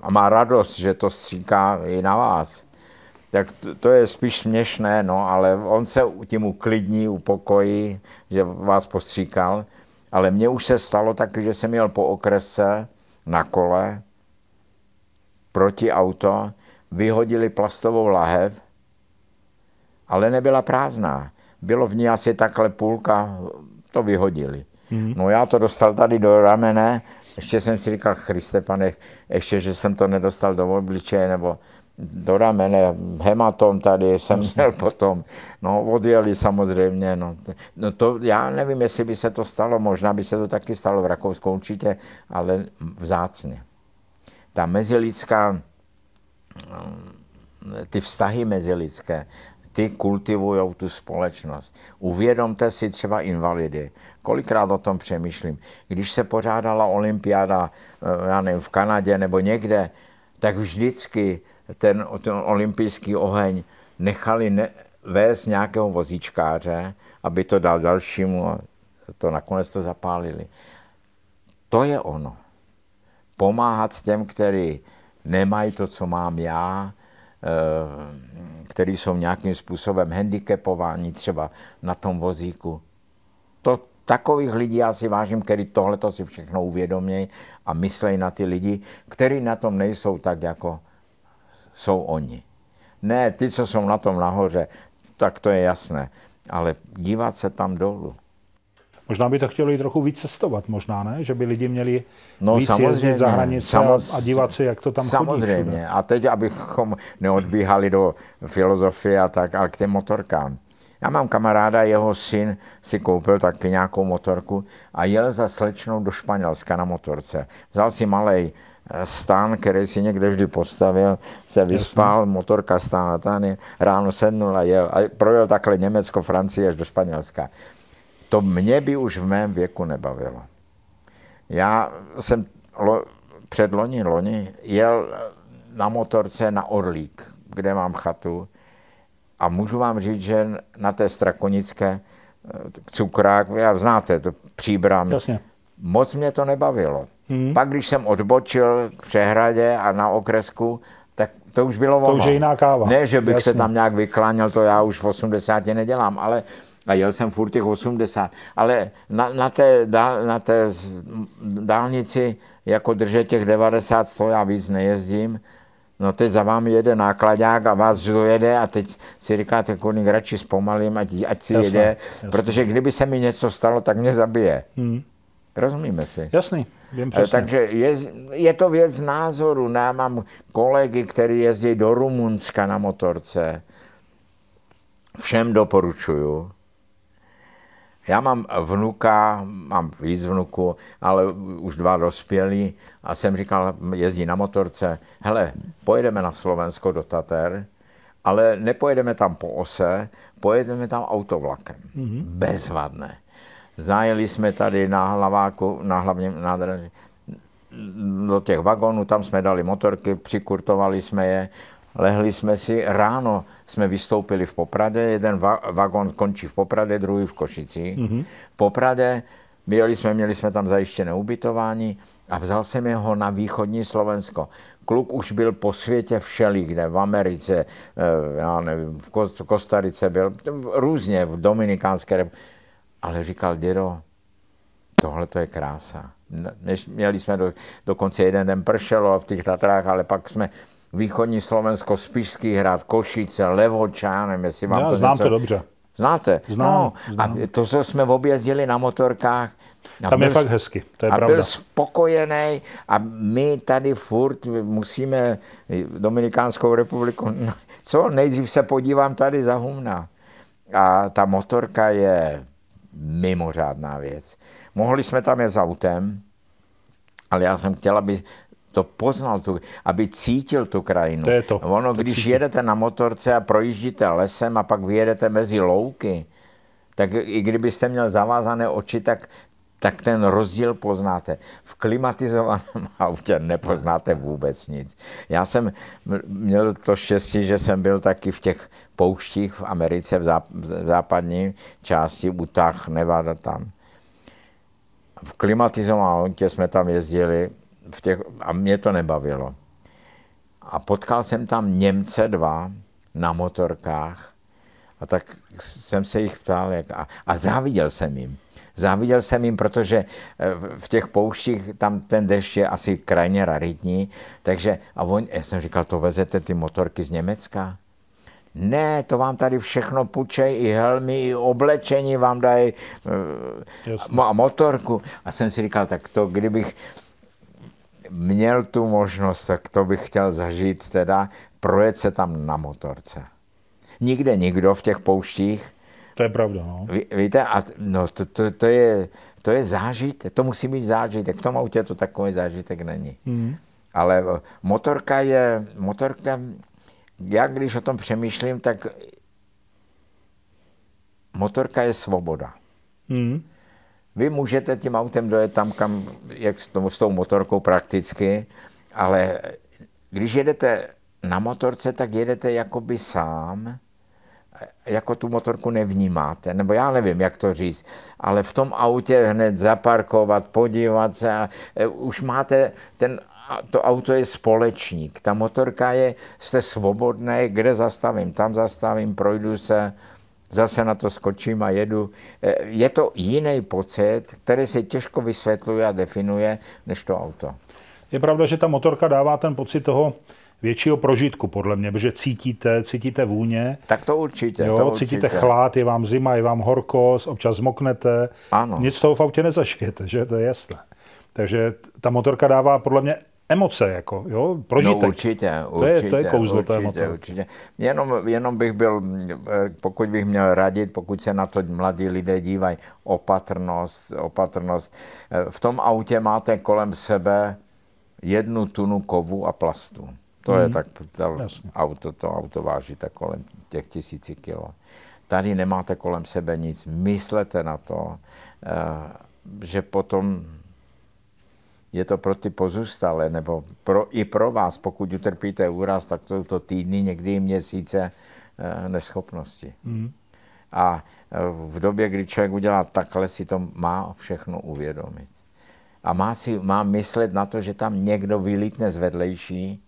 a má radost, že to stříká i na vás, tak to, to je spíš směšné, no, ale on se tím uklidní, upokojí, že vás postříkal. Ale mně už se stalo taky, že jsem jel po okresce na kole, proti auto, vyhodili plastovou lahev, ale nebyla prázdná. Bylo v ní asi takhle půlka, to vyhodili. Mm. No já to dostal tady do ramene, ještě jsem si říkal, Christe pane, ještě, že jsem to nedostal do obličeje, nebo do ramene, hematom tady jsem měl potom. No odjeli samozřejmě, no. no to já nevím, jestli by se to stalo, možná by se to taky stalo v Rakousku určitě, ale vzácně. Ta mezilidská, ty vztahy mezilidské, ty kultivují tu společnost. Uvědomte si třeba invalidy. Kolikrát o tom přemýšlím. Když se pořádala olympiáda, eh, já nevím, v Kanadě nebo někde, tak vždycky ten, ten olympijský oheň nechali ne, vést nějakého vozíčkáře, aby to dal dalšímu a to nakonec to zapálili. To je ono. Pomáhat těm, kteří nemají to, co mám já, který jsou nějakým způsobem handicapováni třeba na tom vozíku. To, takových lidí já si vážím, který tohle si všechno uvědomí a myslí na ty lidi, kteří na tom nejsou tak, jako jsou oni. Ne, ty, co jsou na tom nahoře, tak to je jasné, ale dívat se tam dolů. Možná by to chtěli trochu víc cestovat, možná ne? Že by lidi měli no, víc jezdit za hranice samoz, a dívat se, jak to tam samozřejmě. chodí. Samozřejmě. A teď, abychom neodbíhali do filozofie a tak, ale k těm motorkám. Já mám kamaráda, jeho syn si koupil taky nějakou motorku a jel za slečnou do Španělska na motorce. Vzal si malý eh, stán, který si někde vždy postavil, se vyspal, Jasně. motorka stála tam, ráno sednul a jel. A projel takhle Německo, Francii až do Španělska. To mě by už v mém věku nebavilo. Já jsem lo, před loni, loni jel na motorce na Orlík, kde mám chatu a můžu vám říct, že na té Strakonické eh, cukrák, já znáte, to příbram, Jasně. moc mě to nebavilo. Hmm. Pak, když jsem odbočil k přehradě a na okresku, tak to už bylo To už je jiná káva. Ne, že bych Jasně. se tam nějak vykláněl, to já už v 80 nedělám, ale a jel jsem furt těch 80, ale na, na, té, na té dálnici jako držet těch 90, 100 já víc nejezdím, No teď za vámi jede nákladák a vás dojede a teď si říkáte, kolik radši zpomalím, ať, ať si jasný, jede, jasný. protože kdyby se mi něco stalo, tak mě zabije. Hmm. Rozumíme si? Jasný, vím přesně. Takže je, je to věc názoru. Já mám kolegy, kteří jezdí do Rumunska na motorce. Všem doporučuju. Já mám vnuka, mám víc vnuku, ale už dva dospělí a jsem říkal, jezdí na motorce, hele, pojedeme na Slovensko do Tater, ale nepojedeme tam po ose, pojedeme tam autovlakem. Mm-hmm. Bezvadné. Zajeli jsme tady na hlaváku, na hlavním nádraží, do těch vagonů, tam jsme dali motorky, přikurtovali jsme je lehli jsme si, ráno jsme vystoupili v Popradě, jeden va- vagon končí v Popradě, druhý v Košici. Mm-hmm. V Popradě byli jsme, měli jsme tam zajištěné ubytování a vzal jsem ho na východní Slovensko. Kluk už byl po světě všelikde, v Americe, eh, já nevím, v Kostarice byl, různě v Dominikánské republice. Ale říkal, dědo, tohle to je krása. Než, měli jsme do, dokonce jeden den pršelo v těch Tatrách, ale pak jsme východní Slovensko, Spišský hrad, Košice, Levočánem, jestli vám Já, to znám něco... to dobře. Znáte? Znám, no, znám. A to, co jsme objezdili na motorkách, a Tam byl, je fakt hezky, to je a pravda. byl spokojený a my tady furt musíme Dominikánskou republiku, no, co nejdřív se podívám tady za humna. A ta motorka je mimořádná věc. Mohli jsme tam jet s autem, ale já jsem chtěl, aby to poznal, tu, aby cítil tu krajinu. To je to. Ono, to když cítí. jedete na motorce a projíždíte lesem a pak vyjedete mezi louky, tak i kdybyste měl zavázané oči, tak, tak ten rozdíl poznáte. V klimatizovaném (laughs) autě nepoznáte vůbec nic. Já jsem měl to štěstí, že jsem byl taky v těch pouštích v Americe, v, záp- v západní části, Utah, Nevada tam. V klimatizovaném autě jsme tam jezdili v těch, a mě to nebavilo. A potkal jsem tam Němce dva na motorkách a tak jsem se jich ptal jak, a, a záviděl jsem jim. Záviděl jsem jim, protože eh, v těch pouštích tam ten dešť je asi krajně raritní, takže a on, já jsem říkal, to vezete ty motorky z Německa? Ne, to vám tady všechno půjčej, i helmy, i oblečení vám dají uh, a motorku. A jsem si říkal, tak to kdybych, měl tu možnost, tak to bych chtěl zažít, teda projet se tam na motorce. Nikde nikdo v těch pouštích. To je pravda, no. Ví, víte, a no, to, to, to, je, to je zážitek, to musí být zážitek. V tom autě to takový zážitek není. Mm. Ale motorka je, motorka, já když o tom přemýšlím, tak motorka je svoboda. Mm. Vy můžete tím autem dojet tam, kam, jak s, tou, s tou motorkou prakticky, ale když jedete na motorce, tak jedete jakoby sám jako tu motorku nevnímáte, nebo já nevím, jak to říct, ale v tom autě hned zaparkovat, podívat se a e, už máte ten to auto je společník. Ta motorka je, jste svobodné, kde zastavím, tam zastavím, projdu se, zase na to skočím a jedu. E, je to jiný pocit, který se těžko vysvětluje a definuje, než to auto. Je pravda, že ta motorka dává ten pocit toho většího prožitku, podle mě, protože cítíte, cítíte vůně. Tak to určitě. Jo, to cítíte určitě. chlad, je vám zima, je vám horko, občas zmoknete. Ano. Nic z toho v autě nezašijete, že? To je jasné. Takže ta motorka dává podle mě emoce, jako, jo, prožitek. No určitě, určitě. To je, to je kouzlo určitě, té motorky. určitě. Jenom, jenom bych byl, pokud bych měl radit, pokud se na to mladí lidé dívají, opatrnost, opatrnost. V tom autě máte kolem sebe jednu tunu kovu a plastu. To mm. je tak, to auto, to auto váží tak kolem těch tisíci kilo. Tady nemáte kolem sebe nic. Myslete na to, že potom je to pro ty pozůstalé, nebo pro, i pro vás, pokud utrpíte úraz, tak to to týdny, někdy i měsíce neschopnosti. Mm. A v době, kdy člověk udělá takhle, si to má všechno uvědomit a má, si, má myslet na to, že tam někdo vylítne z vedlejší,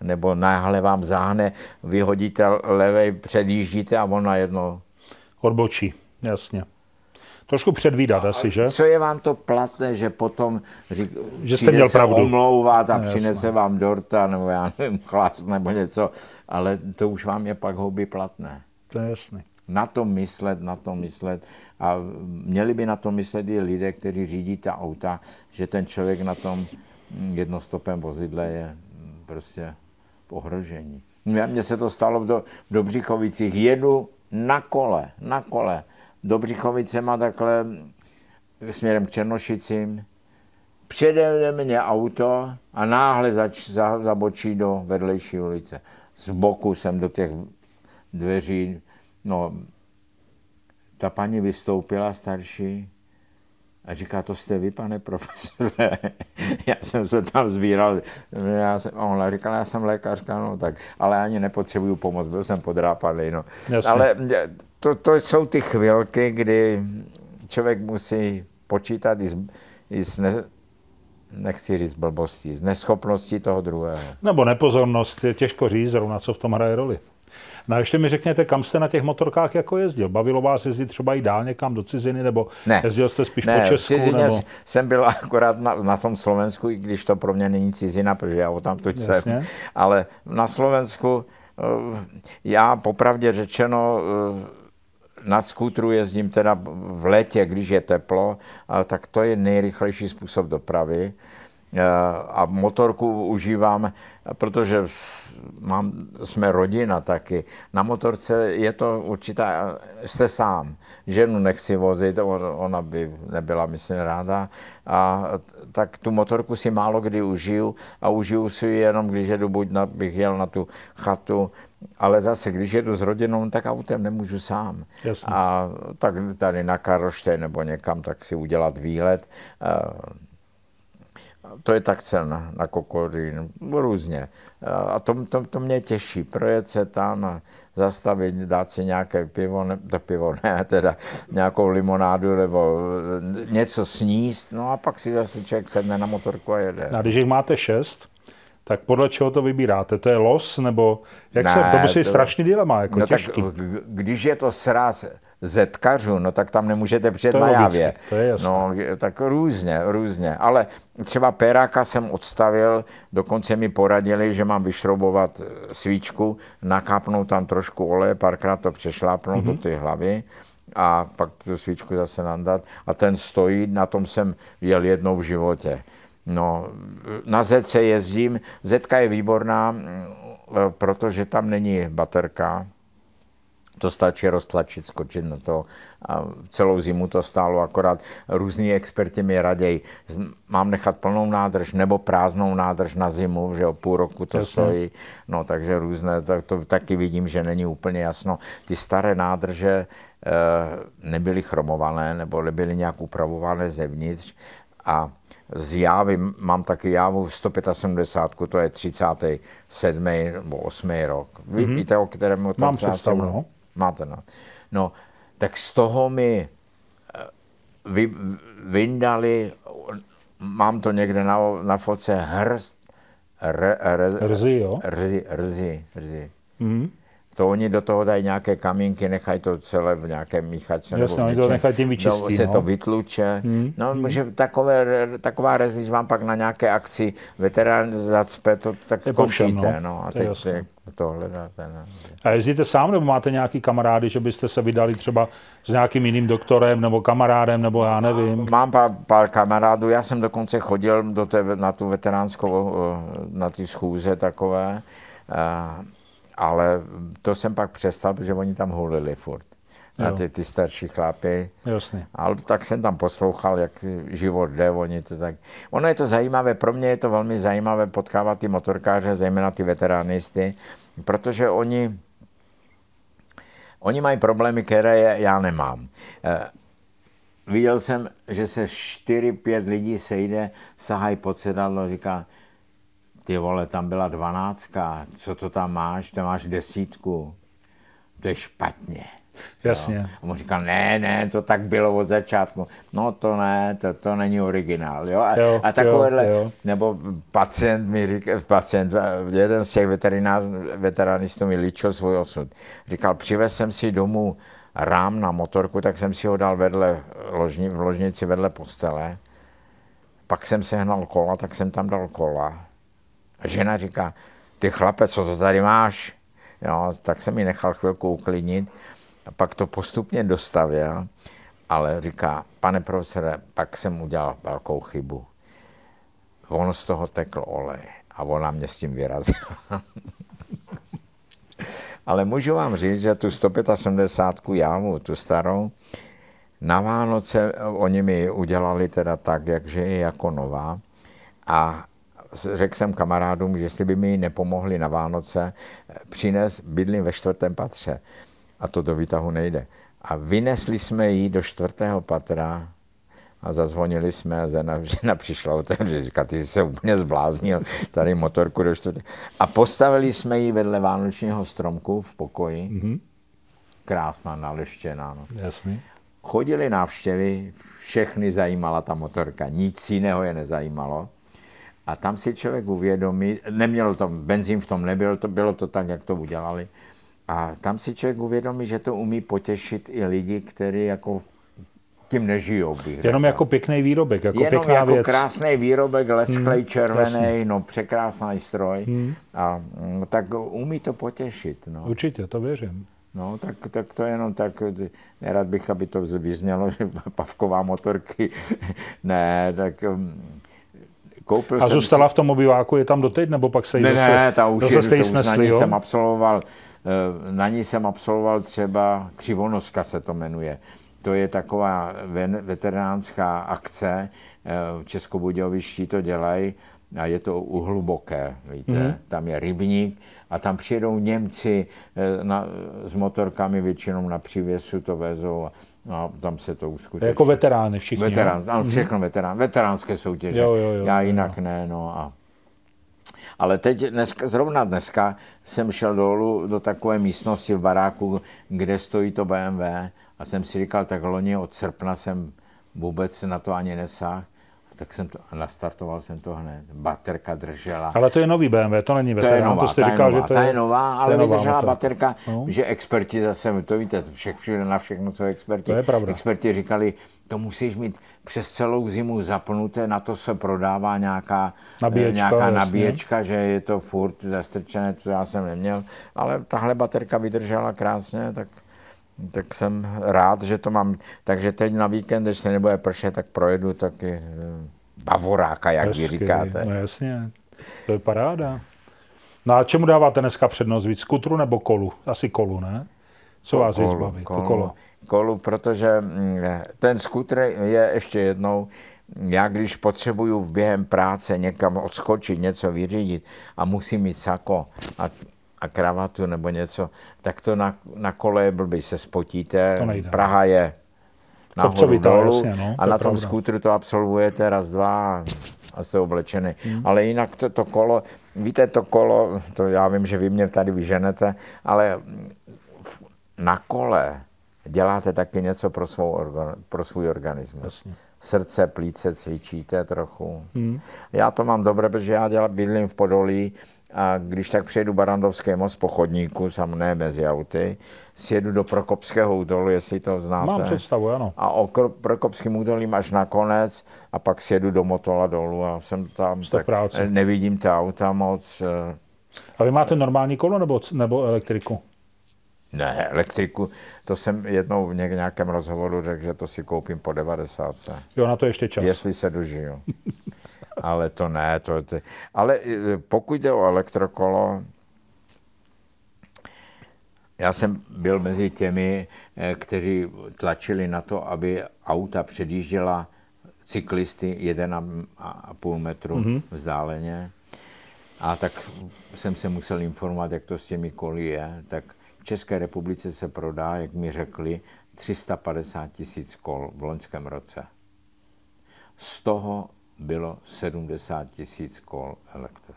nebo náhle vám záhne, vyhodíte levej, předjíždíte a on najednou... Odbočí, jasně. Trošku předvídat a, asi, že? Co je vám to platné, že potom řík, že jste měl pravdu. omlouvat a No, přinese jasně. vám dorta, nebo já nevím, (laughs) chlast nebo něco, ale to už vám je pak hobby platné. To je jasný. Na to myslet, na to myslet. A měli by na to myslet i lidé, kteří řídí ta auta, že ten člověk na tom jednostopém vozidle je prostě v ohrožení. Mně se to stalo v, do, v Dobřichovicích. Jedu na kole, na kole. Dobřichovice má takhle směrem k Černošicím. Přede mě auto a náhle zač, za, zabočí do vedlejší ulice. Z boku jsem do těch dveří No, ta paní vystoupila starší a říká, to jste vy, pane profesore. (laughs) já jsem se tam zbíral. Já jsem, ona říkala, já jsem lékařka, no tak, ale ani nepotřebuju pomoc, byl jsem podrápaný, no. Jasně. Ale to, to jsou ty chvilky, kdy člověk musí počítat i s, i s ne, nechci říct blbostí, s neschopností toho druhého. Nebo nepozornost, je těžko říct, zrovna co v tom hraje roli. No a ještě mi řekněte, kam jste na těch motorkách jako jezdil? Bavilo vás jezdit třeba i dál někam do ciziny, nebo ne. jezdil jste spíš ne, po Česku? v nebo... jsem byl akorát na, na tom Slovensku, i když to pro mě není cizina, protože já o tam tuď jsem. Ale na Slovensku, já popravdě řečeno, na skútru jezdím teda v létě, když je teplo, tak to je nejrychlejší způsob dopravy. A motorku užívám, protože mám, jsme rodina taky. Na motorce je to určitá, jste sám. Ženu nechci vozit, ona by nebyla, myslím, ráda. A tak tu motorku si málo kdy užiju a užiju si ji jenom, když jedu, buď na, bych jel na tu chatu, ale zase, když jedu s rodinou, tak autem nemůžu sám. Jasně. A tak tady na Karlštejn nebo někam, tak si udělat výlet to je tak cel na, Kokořín, různě. A to, to, to mě těší, projet se tam, zastavit, dát si nějaké pivo, ne, to pivo ne, (laughs) teda nějakou limonádu nebo něco sníst, no a pak si zase člověk sedne na motorku a jede. A když jich máte šest, tak podle čeho to vybíráte? To je los, nebo jak ne, se, to musí to, strašný dilema, jako no těžký. Tak, když je to sraz zetkařů, no tak tam nemůžete přijet na javě. To je jasné. No, tak různě, různě. Ale třeba peráka jsem odstavil, dokonce mi poradili, že mám vyšroubovat svíčku, nakápnout tam trošku oleje, párkrát to přešlápnout mm-hmm. do ty hlavy a pak tu svíčku zase nandat. A ten stojí, na tom jsem jel jednou v životě. No, na Zetce jezdím. Zetka je výborná, protože tam není baterka, to stačí roztlačit, skočit na to. A celou zimu to stálo, akorát různí experti mi raději, mám nechat plnou nádrž nebo prázdnou nádrž na zimu, že o půl roku to Jasně. stojí. No takže různé, tak to taky vidím, že není úplně jasno. Ty staré nádrže e, nebyly chromované nebo nebyly nějak upravované zevnitř a z jávy, mám taky jávu 175, to je 37. nebo 8. rok. Vy mm-hmm. víte, o kterém o tom Mám představu, no. Máte, no. No, tak z toho mi eh, vy, vyndali, mám to někde na, na foce, hrst, r, r, Rzy, jo? rzy, rzy, rzy. Mhm. To oni do toho dají nějaké kamínky, nechají to celé v nějaké míchačce. Jasně, oni to nechají tím vyčistí, No, se no. to vytluče. Hmm, No, že takové, taková rez, když vám pak na nějaké akci veterán zacpe, to tak Je po všem, končíte. no. No. A je teď jasné. to, hledáte. No. A jezdíte sám, nebo máte nějaký kamarády, že byste se vydali třeba s nějakým jiným doktorem, nebo kamarádem, nebo já nevím. Mám pár, pár kamarádů, já jsem dokonce chodil do té, na tu veteránskou, eh, na ty schůze takové, eh, ale to jsem pak přestal, protože oni tam hulili furt. Na ty, ty starší chlapy. Jasně. Ale tak jsem tam poslouchal, jak život jde, oni to tak... Ono je to zajímavé, pro mě je to velmi zajímavé potkávat ty motorkáře, zejména ty veteránisty, protože oni, oni mají problémy, které já nemám. Eh, Viděl jsem, že se 4-5 lidí sejde, sahají pod sedadlo, říká, ty vole, tam byla dvanáctka, co to tam máš, to máš desítku, to je špatně. Jasně. Jo. A on říkal, ne, ne, to tak bylo od začátku. No to ne, to, to není originál. Jo? A, Jo, a takovéhle, jo, jo. nebo pacient mi říkal, pacient, jeden z těch veterinář, veteranistů mi líčil svůj osud. Říkal, přivez jsem si domů rám na motorku, tak jsem si ho dal vedle ložni, v ložnici vedle postele. Pak jsem sehnal kola, tak jsem tam dal kola. A žena říká, ty chlape, co to tady máš? Jo, tak jsem mi nechal chvilku uklidnit. A pak to postupně dostavil, ale říká, pane profesore, pak jsem udělal velkou chybu. On z toho tekl olej a ona mě s tím vyrazila. (laughs) ale můžu vám říct, že tu 175 jámu, tu starou, na Vánoce oni mi udělali teda tak, jakže je jako nová. A řekl jsem kamarádům, že jestli by mi nepomohli na Vánoce, přines, bydlím ve čtvrtém patře a to do výtahu nejde. A vynesli jsme ji do čtvrtého patra a zazvonili jsme a žena, (laughs) žena přišla otevřít, říká, ty jsi se úplně zbláznil, tady motorku do čtvrtého. A postavili jsme ji vedle vánočního stromku v pokoji, Mhm. krásná, naleštěná. No. Jasný. Chodili návštěvy, všechny zajímala ta motorka, nic jiného je nezajímalo. A tam si člověk uvědomí, nemělo to, benzín v tom nebyl, to bylo to tak, jak to udělali. A tam si člověk uvědomí, že to umí potěšit i lidi, kteří jako tím nežijou, bych Jenom řekl. jako pěkný výrobek, jako Jenom pěkná jako věc. krásný výrobek, lesklej, Hmm, červený, jasně. no překrásný stroj. Hmm. A mm, tak umí to potěšit. No. Určitě, to věřím. No, tak, tak to jenom tak, nerad bych, aby to vyznělo, že pavková motorky, (laughs) ne, tak um, koupil A jsem zůstala v tom obyváku, je tam doteď, nebo pak se jí si, ne, zase, ne, ta už, zase je, to už na snesli, ní jo? jsem absolvoval, eh, na ní jsem absolvoval třeba Křivonoska se to jmenuje. To je taková veteránská akce, eh, v Českobudějovišti to dělají a je to uhluboké, víte, Mhm. tam je rybník a tam přijedou Němci eh, na, s motorkami většinou na přívěsu to vezou a, a tam se to uskuteční. jako veterány všichni, Veterán, jo? ano, všechno veterán, veteránské soutěže. Jo, jo, jo, Já jo, jinak ne, no a... Ale teď, dneska, zrovna dneska jsem šel dolů do takové místnosti v baráku, kde stojí to BMW a jsem si říkal, tak loni od srpna jsem vůbec na to ani nesáhl, tak jsem to, nastartoval jsem to hned. Baterka držela. Ale to je nový BMW, to není To veterán, je nová, to jste ta, říkal, je nová, že to ta je, je nová, to ale je nová vydržela motorka. baterka, No. že experti zase, to víte, všech, všude na všechno, co experti. To je pravda. Experti říkali, to musíš mít přes celou zimu zapnuté, na to se prodává nějaká Nabíječka, eh, nějaká jasně. nabíječka, že je to furt zastrčené, to já jsem neměl, ale tahle baterka vydržela krásně, tak tak jsem rád, že to mám. Takže teď na víkend, když se nebude pršet, tak projedu taky eh, bavoráka, jak vy Hezky, říkáte. No jasně, to je paráda. No a čemu dáváte dneska přednost víc, skutru nebo kolu? Asi kolu, ne? Co vás víc baví? To kolo. kolu, protože mm, ten skutr je ještě jednou, já když potřebuju v během práce někam odskočit, něco vyřídit a musím mít sako a, a kravatu nebo něco, tak to na, na kole je blbý, se spotíte. To nejde. Praha je nahoru dolů jasně, no, a to na tom pravda. skútru to absolvujete raz, dva a jste oblečený. Hmm. Ale jinak to, to kolo, víte, to kolo, to já vím, že vy mě tady vyženete, ale na kole děláte taky něco pro, svou, pro svůj organismus. Jasně. Srdce, plíce cvičíte trochu. Hmm. Já to mám dobré, protože já dělám, bydlím v Podolí a když tak přijedu Barandovský most po chodníku, sam ne mezi auty, sjedu do Prokopského údolu, jestli to znáte. Mám představu, ano. A o Prokopským údolím až na konec a pak sjedu do Motola dolů a jsem tam, tak práci. nevidím ta auta moc. Eh. A vy máte normální kolo nebo, nebo elektriku? Ne, elektriku, to jsem jednou v nějakém rozhovoru řekl, že to si koupím po 90. Jo, na to ještě čas. Jestli se dožiju. (laughs) ale to ne. To, to, ale eh, pokud jde o elektrokolo, já jsem byl mezi těmi, eh, kteří tlačili na to, aby auta předjížděla cyklisty 1,5 metru mm-hmm. vzdáleně. A tak jsem se musel informovat, jak to s těmi koly je. Tak v České republice se prodá, jak mi řekli, 350 tisíc kol v loňském roce. Z toho bylo 70 tisíc kol elektro.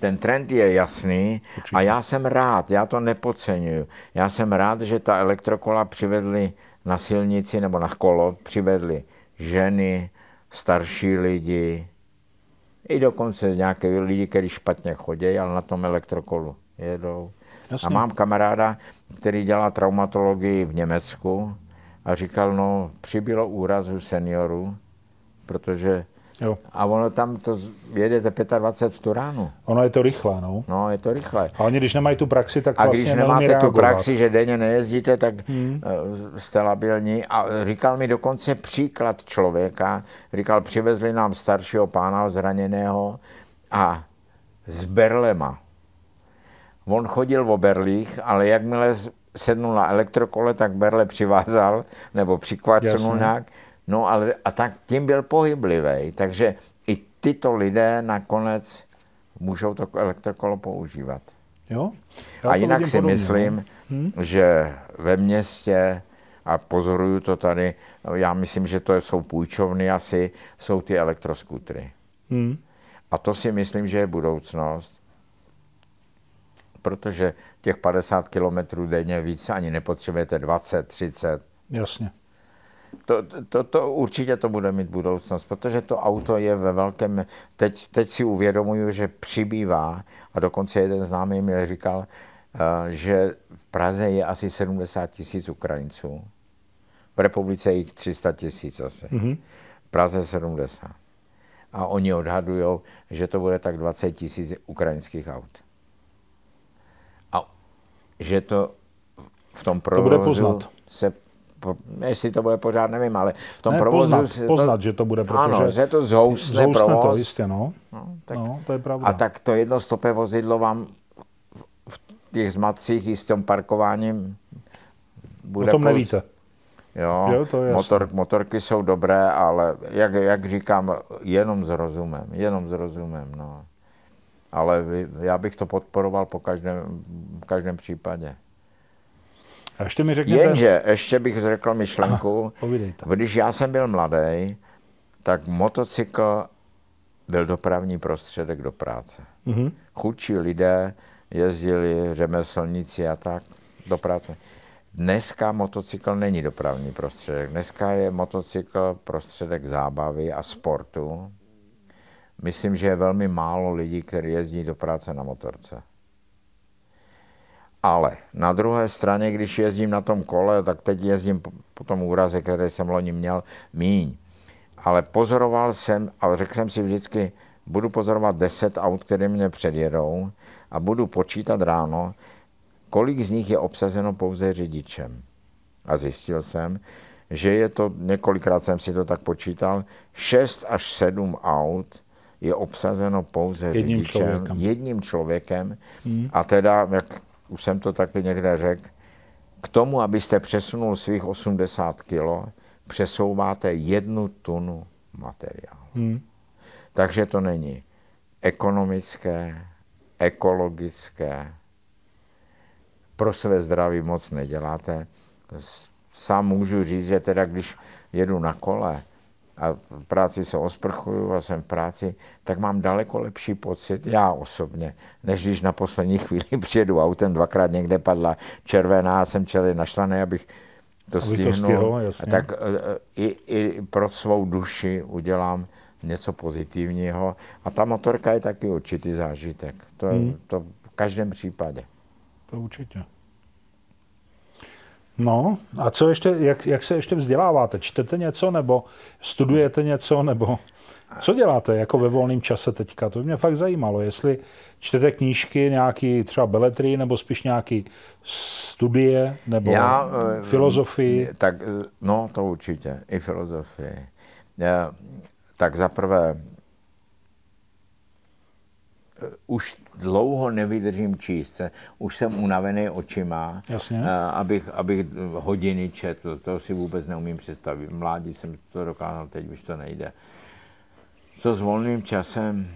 Ten trend je jasný a já jsem rád, já to nepodceňuju. Já jsem rád, že ta elektrokola přivedli na silnici nebo na kolo, přivedli ženy, starší lidi, i dokonce nějaké lidi, kteří špatně chodí, ale na tom elektrokolu jedou. Jasně. A mám kamaráda, který dělá traumatologii v Německu a říkal, no přibylo úrazu seniorů, protože Jo. A ono tam to jedete 25 v tu ránu. Ono je to rychle, no. No, je to rychle. A oni, když nemají tu praxi, tak A vlastně když nemáte reagovat. tu praxi, že denně nejezdíte, tak hmm. Eh, jste labilní. A říkal mi dokonce příklad člověka. Říkal, přivezli nám staršího pána zraněného a z Berlema. On chodil v berlích, ale jakmile sednul na elektrokole, tak berle přivázal nebo přikvacnul nějak No ale a tak tím byl pohyblivý, takže i tyto lidé nakonec můžou to elektrokolo používat. Jo? Já a jinak si podobně, myslím, no. hm? že ve městě, a pozoruju to tady, já myslím, že to jsou půjčovny asi, jsou ty elektroskutry. Hm? A to si myslím, že je budoucnost, protože těch 50 kilometrů denně víc ani nepotřebujete 20, 30. Jasně. To, to, to určitě to bude mít budoucnost, protože to auto je ve velkém, teď, teď si uvědomuju, že přibývá a dokonce jeden známý mi říkal, eh, že v Praze je asi 70 tisíc Ukrajinců. V republice jich 300 tisíc asi. Mm-hmm. V Praze 70. A oni odhadují, že to bude tak 20 tisíc ukrajinských aut. A že to v tom provozu to bude jestli to bude pořád, nevím, ale v tom ne, provozu... Poznat, poznat, že to bude, protože... Ano, že to zhousne, zhousne provoz. to, jistě, no. no, tak, no, to je pravda. A tak to jednostopé vozidlo vám v těch zmatcích i s tím parkováním bude... O tom plus... nevíte. Jo, jo to je motor, motorky jsou dobré, ale jak, jak říkám, jenom s rozumem, jenom s rozumem, no. Ale já bych to podporoval po každém, v každém případě. A ještě mi řekněte... Jenže, ještě bych řekl myšlenku, Aha, když já jsem byl mladý, tak motocykl byl dopravní prostředek do práce. Mm-hmm. Chudší lidé jezdili, řemeslníci a tak, do práce. Dneska motocykl není dopravní prostředek. Dneska je motocykl prostředek zábavy a sportu. Myslím, že je velmi málo lidí, kteří jezdí do práce na motorce. Ale na druhé straně, když jezdím na tom kole, tak teď jezdím po, tom úraze, který jsem loni měl, míň. Ale pozoroval jsem, a řekl jsem si vždycky, budu pozorovat 10 aut, které mě předjedou a budu počítat ráno, kolik z nich je obsazeno pouze řidičem. A zjistil jsem, že je to, několikrát jsem si to tak počítal, 6 až 7 aut je obsazeno pouze jedním řidičem, člověkem. jedním člověkem. Hmm. A teda, jak už jsem to taky někde řekl, k tomu, abyste přesunul svých 80 kilo, přesouváte jednu tunu materiálu. Hmm. Takže to není ekonomické, ekologické, pro své zdraví moc neděláte. Sám můžu říct, že teda když jedu na kole a v práci se osprchuju a jsem v práci, tak mám daleko lepší pocit, já osobně, než když na poslední (laughs) chvíli přijedu autem, dvakrát někde padla červená a jsem čeli naštvaný, abych to stihnul. To stihl, a tak e, i, i pro svou duši udělám něco pozitivního. A ta motorka je taky určitý zážitek. To, hmm. to v každém případě. To určitě. No, a co ještě, jak, jak se ještě vzděláváte? Čtete něco, nebo studujete něco, nebo co děláte jako ve volném čase teďka? To mě fakt zajímalo, jestli čtete knížky, nějaký třeba beletry, nebo spíš nějaký studie, nebo Já, eh, filozofii? Tak, eh, no, to určitě, i filozofii. Já, tak zaprvé Eh, už dlouho nevydržím číst. Už jsem unavený očima, Jasně. Eh, abych, abych hodiny četl. To si vůbec neumím představit. Mládí jsem to dokázal, teď už to nejde. Co s volným časem?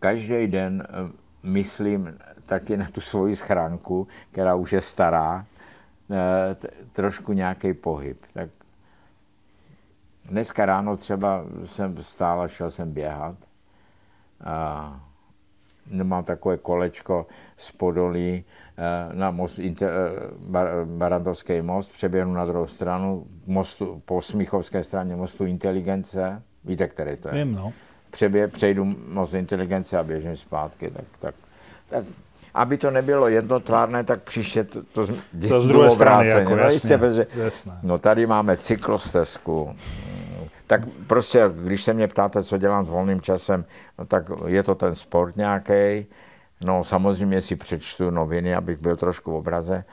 Každý den eh, myslím taky na tu svoji schránku, která už je stará, trošku nějaký pohyb. Tak dneska ráno třeba jsem stál a šel jsem běhat a mám takové kolečko z Podolí eh, na most, inter, eh, bar, Barandovský most, přeběhnu na druhou stranu, mostu, po Smíchovské straně mostu Inteligence, víte, který to je? Vím, no. Přebě, přejdu most Inteligence a běžím zpátky, tak, tak, tak aby to nebylo jednotvárné, tak příště to, to, to z druhé strany, jako, no, jasně, jasně. No tady máme cyklostezku, tak prostě, když se mě ptáte, co dělám s volným časem, no tak je to ten sport nějaký. No samozřejmě si přečtu noviny, abych byl trošku v obraze.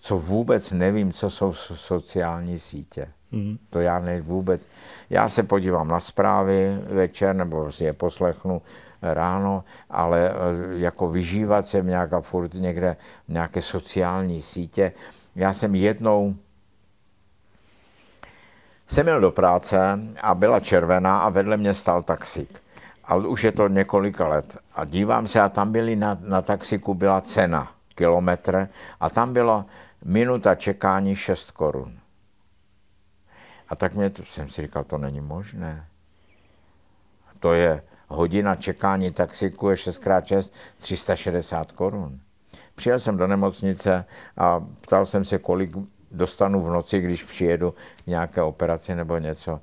Co vůbec nevím, co jsou sociální sítě. Mm. To já ne vůbec. Já se podívám na zprávy večer, nebo si je poslechnu ráno, ale eh, jako vyžívat se nějaká furt někde nějaké sociální sítě. Já jsem jednou jsem měl do práce a byla červená a vedle mě stal taxík. Ale už je to několika let. A dívám se a tam byly na, na taxiku byla cena, kilometr, a tam bylo minuta čekání 6 korun. A tak mě, to, jsem si říkal, to není možné. To je hodina čekání taxiku je 6x6, 360 korun. Přijel jsem do nemocnice a ptal jsem se, kolik dostanu v noci, když přijedu nějaké operaci nebo něco.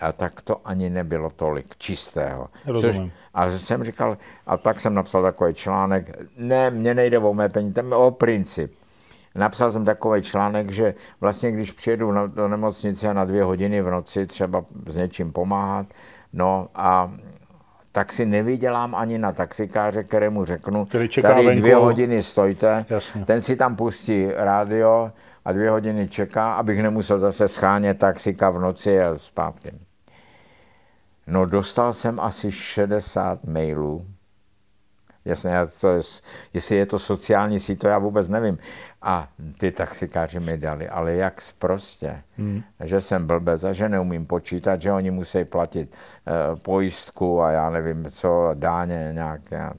A tak to ani nebylo tolik čistého. Což, a jsem říkal, a tak jsem napsal takový článek, ne, mně nejde o mé peníze, tam o princip. Napsal jsem takový článek, že vlastně když přijedu do nemocnice na dvě hodiny v noci třeba s něčím pomáhat, no a tak si nevydělám ani na taxikáře, kterému řeknu, tady venku. dvě hodiny stojte, Jasně. ten si tam pustí rádio, a dvě hodiny čeká, abych nemusel zase schánět taxika v noci a zpátky. No dostal jsem asi 60 mailů. Jasně, to je, jestli je to sociální síť, to já vůbec nevím. A ty taxikáři mi dali, ale jak prostě, hmm. že jsem blbec a že neumím počítat, že oni musí platit uh, pojistku a já nevím co, dáně nějaké. A,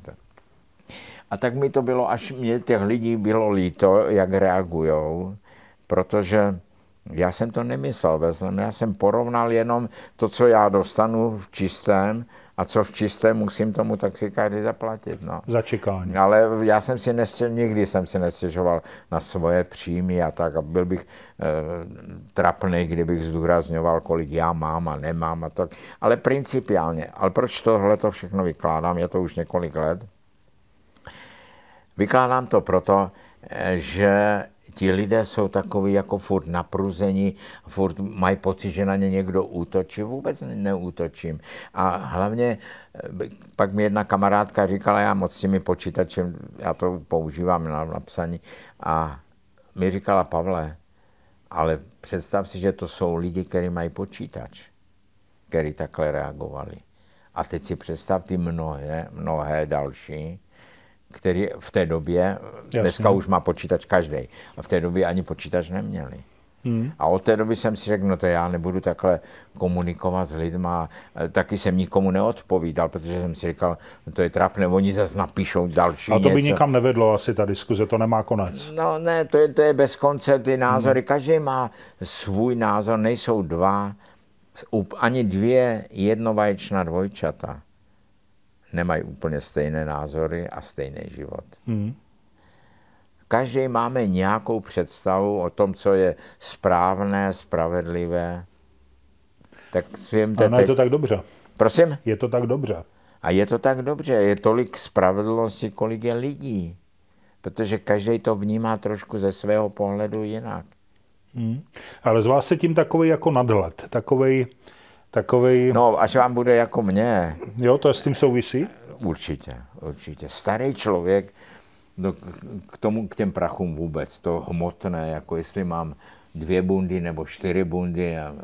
a tak mi to bylo, až mě těch lidí bylo líto, jak reagujou, protože já jsem to nemyslel vezmem, já jsem porovnal jenom to, co já dostanu v čistém a co v čistém musím tomu taxikáři zaplatit. No. Za čekání. Ale já jsem si nestěžoval, nikdy jsem si nestěžoval na svoje příjmy a tak a byl bych e, trapný, kdybych zdůrazňoval, kolik já mám a nemám a tak. Ale principiálně. Ale proč tohle to všechno vykládám? Je to už několik let. Vykládám to proto, eh, že ti lidé jsou takový jako furt napruzení, furt mají pocit, že na ně někdo útočí. Vůbec neútočím. A hlavně eh, pak mi jedna kamarádka říkala, já moc s těmi počítačem, já to používám na napsaní, a mi říkala, Pavle, ale představ si, že to jsou lidi, kteří mají počítač, kteří takhle reagovali. A teď si představ ty mnohé, mnohé další, který v té době, Jasně. dneska už má počítač každý, a v té době ani počítač neměli. Hmm. A od té doby jsem si řekl, no to já nebudu takhle komunikovat s lidma. Taky jsem nikomu neodpovídal, protože jsem si říkal, no to je trapné, oni zase napíšou další A to by něco. nikam nevedlo asi ta diskuze, to nemá konec. No ne, to je, to je bez konce, ty názory, hmm. každý má svůj názor, nejsou dva Ani dvě jednovaječná dvojčata nemají úplně stejné názory a stejný život. Hmm. Každý máme nějakou představu o tom, co je správné, spravedlivé. Tak svým ano, teď... je to tak dobře. Prosím? Je to tak dobře. A je to tak dobře. Je tolik spravedlnosti, kolik je lidí. Protože každý to vnímá trošku ze svého pohledu jinak. Hmm. Ale z vás se tím takový jako nadhled, takový, takovej... No, až vám bude jako mě. Jo, to s tím souvisí? Určitě, určitě. Starý člověk, no, k, tomu, k těm prachům vůbec, to hmotné, jako jestli mám dvě bundy nebo čtyři bundy, a